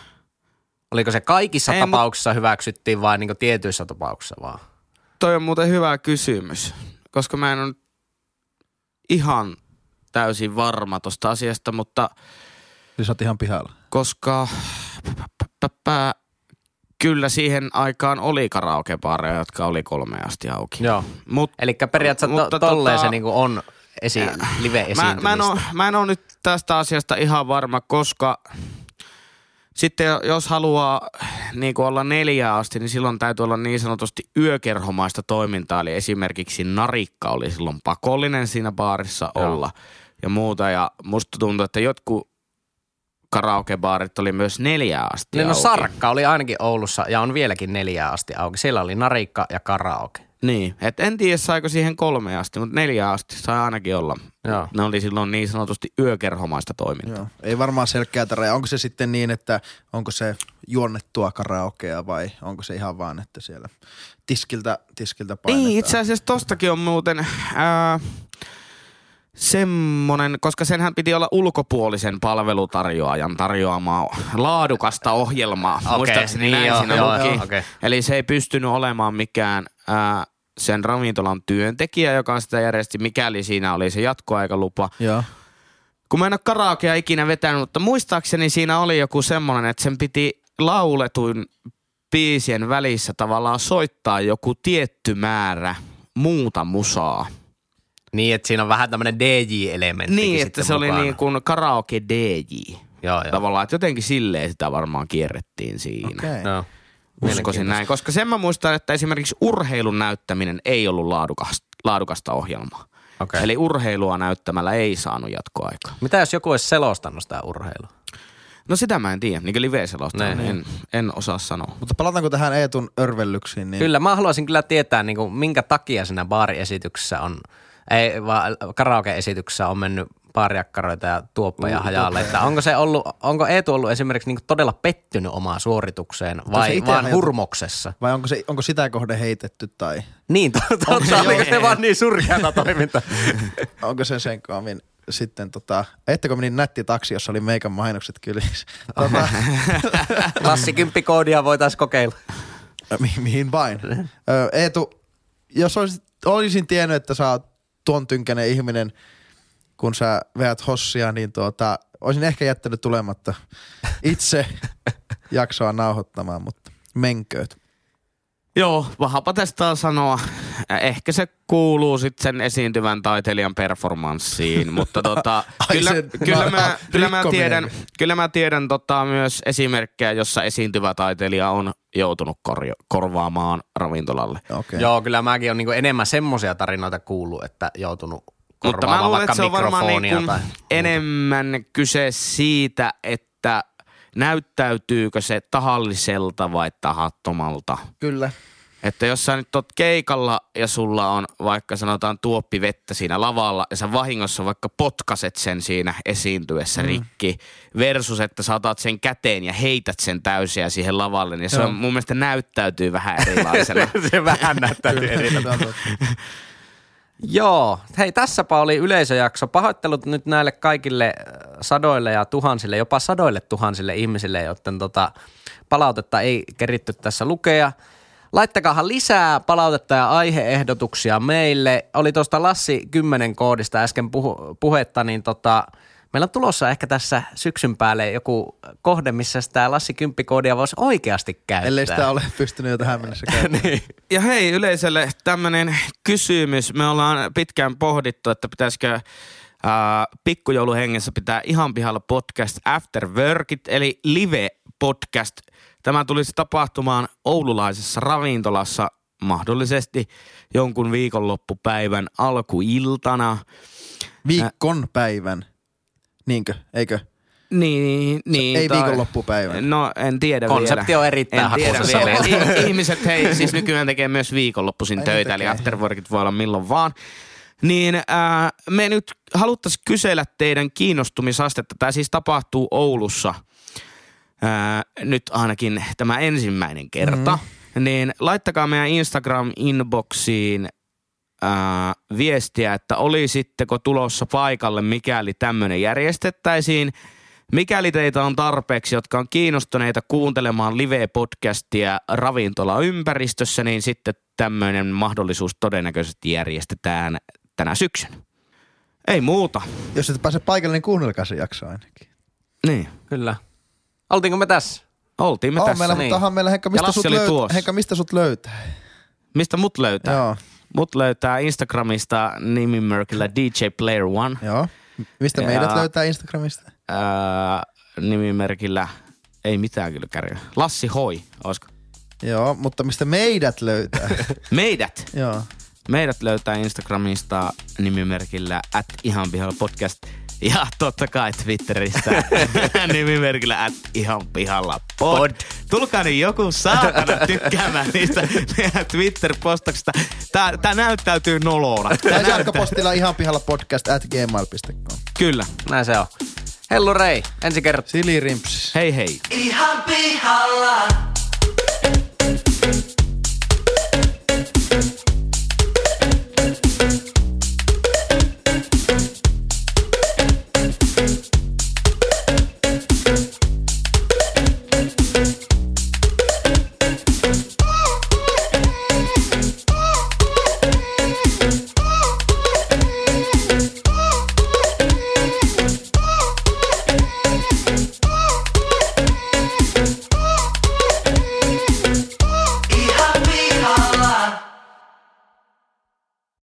Oliko se kaikissa Ei, Ei, mut- tapauksissa hyväksyttiin vai niin tietyissä tapauksissa vaan? Toi on muuten hyvä kysymys, koska mä en ole ihan täysin varma tosta asiasta, mutta Siis oot ihan pihalla. koska kyllä siihen aikaan oli karaokebaareja, jotka oli kolme asti auki. Joo. Mut, Eli periaatteessa to, Mutta tolleen tota- se niinku on esi- mä, live-esiintymistä. mä, en oo, mä en ole nyt tästä asiasta ihan varma, koska sitten jos haluaa niin kuin olla neljää asti, niin silloin täytyy olla niin sanotusti yökerhomaista toimintaa. Eli esimerkiksi narikka oli silloin pakollinen siinä baarissa Joo. olla ja muuta. Ja musta tuntuu, että jotkut karaokebaarit oli myös neljää asti Niin no auki. Sarkka oli ainakin Oulussa ja on vieläkin neljää asti auki. Siellä oli narikka ja karaoke. Niin, et en tiedä saiko siihen kolme asti, mutta neljä asti sai ainakin olla. Joo. Ne oli silloin niin sanotusti yökerhomaista toimintaa. Joo. Ei varmaan selkeää rajaa. Onko se sitten niin, että onko se juonnettua karaokea vai onko se ihan vaan, että siellä tiskiltä, tiskiltä painetaan? Niin, itse asiassa tostakin on muuten ää, semmonen, koska senhän piti olla ulkopuolisen palvelutarjoajan tarjoamaa laadukasta ohjelmaa. Okei, Muistaakseni niin näin joo, siinä joo, luki. joo, okei. Eli se ei pystynyt olemaan mikään ää, sen ravintolan työntekijä, joka sitä järjesti, mikäli siinä oli se jatkoaikalupa. Joo. Kun mä en ole karaokea ikinä vetänyt, mutta muistaakseni siinä oli joku semmoinen, että sen piti lauletuin biisien välissä tavallaan soittaa joku tietty määrä muuta musaa. Niin, että siinä on vähän tämmöinen DJ-elementti. Niin, että se oli niin kuin karaoke DJ. Joo, joo. Tavallaan, että jotenkin silleen sitä varmaan kierrettiin siinä. Okei. Okay. joo. Uskoisin näin, koska sen mä muistan, että esimerkiksi urheilun näyttäminen ei ollut laadukasta, laadukasta ohjelmaa. Okei. Eli urheilua näyttämällä ei saanut jatkoaikaa. Mitä jos joku olisi selostanut sitä urheilua? No sitä mä en tiedä, niin kuin live-selosta, Niin. en, en osaa sanoa. Mutta palataanko tähän Eetun örvellyksiin? Niin Kyllä, mä haluaisin kyllä tietää, niin kuin, minkä takia siinä baariesityksessä on, ei vaan karaoke-esityksessä on mennyt baariakkaroita ja tuoppeja Uh, hajalle. Että onko se ollut, onko Eetu ollut esimerkiksi niin todella pettynyt omaan suoritukseen se vai vaan hurmoksessa? Vai onko, se, onko sitä kohde heitetty tai Niin, totta, Onko se oliko joo? se vaan niin surkeata toimintaa? onko se sen kaamin sitten tota, ettekö niin nätti taksi, jossa oli meikän mainokset kylissä? Tota, Klassikymppikoodia voitaisiin kokeilla. mi- mihin vain. Ö, Eetu, jos olisit, olisin tiennyt, että sä oot tuon tynkäinen ihminen, kun sä veät hossia, niin tuota, olisin ehkä jättänyt tulematta itse jaksoa nauhoittamaan, mutta menkööt. Joo, vahapa tästä sanoa. Ehkä se kuuluu sitten sen esiintyvän taiteilijan performanssiin, mutta tota, kyllä, kyllä, mä, kyllä, mä tiedän, kyllä mä tiedän tota myös esimerkkejä, jossa esiintyvä taiteilija on joutunut korjo, korvaamaan ravintolalle. Okay. Joo, kyllä mäkin on niin enemmän semmoisia tarinoita kuullut, että joutunut Mutta mä korvaamaan luulen, vaikka että se on varmaan niin mikrofonia kuin tai... enemmän kyse siitä, että näyttäytyykö se tahalliselta vai tahattomalta. Kyllä. Että jos sä nyt oot keikalla ja sulla on vaikka sanotaan tuoppi vettä siinä lavalla ja sä vahingossa vaikka potkaset sen siinä esiintyessä mm. rikki versus, että sä otat sen käteen ja heität sen täysiä siihen lavalle, niin se Joo. on, mun mielestä näyttäytyy vähän erilaisena. se vähän näyttäytyy erilaiselta. Joo, hei tässäpä oli yleisöjakso. Pahoittelut nyt näille kaikille äh, sadoille ja tuhansille, jopa sadoille tuhansille ihmisille, joten tota, palautetta ei keritty tässä lukea. Laittakahan lisää palautetta ja aiheehdotuksia meille. Oli tuosta Lassi 10 koodista äsken puhu- puhetta, niin tota, meillä on tulossa ehkä tässä syksyn päälle joku kohde, missä sitä Lassi 10 koodia voisi oikeasti käyttää. Ellei sitä ole pystynyt jo tähän mennessä käyttämään. niin. Ja hei yleisölle tämmönen kysymys. Me ollaan pitkään pohdittu, että pitäisikö ää, pikkujouluhengessä pitää ihan pihalla podcast After Workit, eli live podcast. Tämä tulisi tapahtumaan oululaisessa ravintolassa mahdollisesti jonkun viikonloppupäivän alkuiltana. Viikon päivän. Niinkö? Eikö? Niin, niin. ei tai- viikonloppupäivän. No en tiedä Konsepti vielä. on erittäin En tiedä hakusessa vielä. Ihmiset hei, siis nykyään tekee myös viikonloppuisin Ai töitä, niin eli afterworkit voi olla milloin vaan. Niin äh, me nyt haluttaisiin kysellä teidän kiinnostumisastetta. Tämä siis tapahtuu Oulussa äh, nyt ainakin tämä ensimmäinen kerta. Mm. Niin laittakaa meidän Instagram-inboxiin ää, viestiä, että olisitteko tulossa paikalle, mikäli tämmöinen järjestettäisiin. Mikäli teitä on tarpeeksi, jotka on kiinnostuneita kuuntelemaan live-podcastia ravintolaympäristössä, niin sitten tämmöinen mahdollisuus todennäköisesti järjestetään tänä syksynä. Ei muuta. Jos et pääse paikalle, niin kuunnelkaa se jakso ainakin. Niin. Kyllä. Oltiinko me tässä? Oltiin me On tässä. meillä, niin. mutta onhan meillä Henkka, mistä sut, tuossa. Henkka, mistä sut löytää? Mistä mut löytää? Joo, Mut löytää Instagramista nimimerkillä DJ Player One. joo. Mistä Ja- meidät löytää Instagramista? ää, nimimerkillä, ei mitään kyllä kärjää. Lassi Hoi, olisiko? Joo, mutta mistä meidät löytää? Meidät. joo. Meidät löytää Instagramista nimimerkillä at ihan pihalla podcast. Ja totta kai Twitteristä nimimerkillä at ihan pihalla pod. Pod. Tulkaa nyt joku saatana tykkäämään niistä meidän Twitter-postauksista. Tää, tää näyttäytyy nolona. Tää Tai näyttää- sähköpostilla ihan pihalla podcast at gmail.com. Kyllä. Näin se on. Hellu Rei, ensi kertaa. Sili Rimpsis. Hei hei. Ihan pihalla.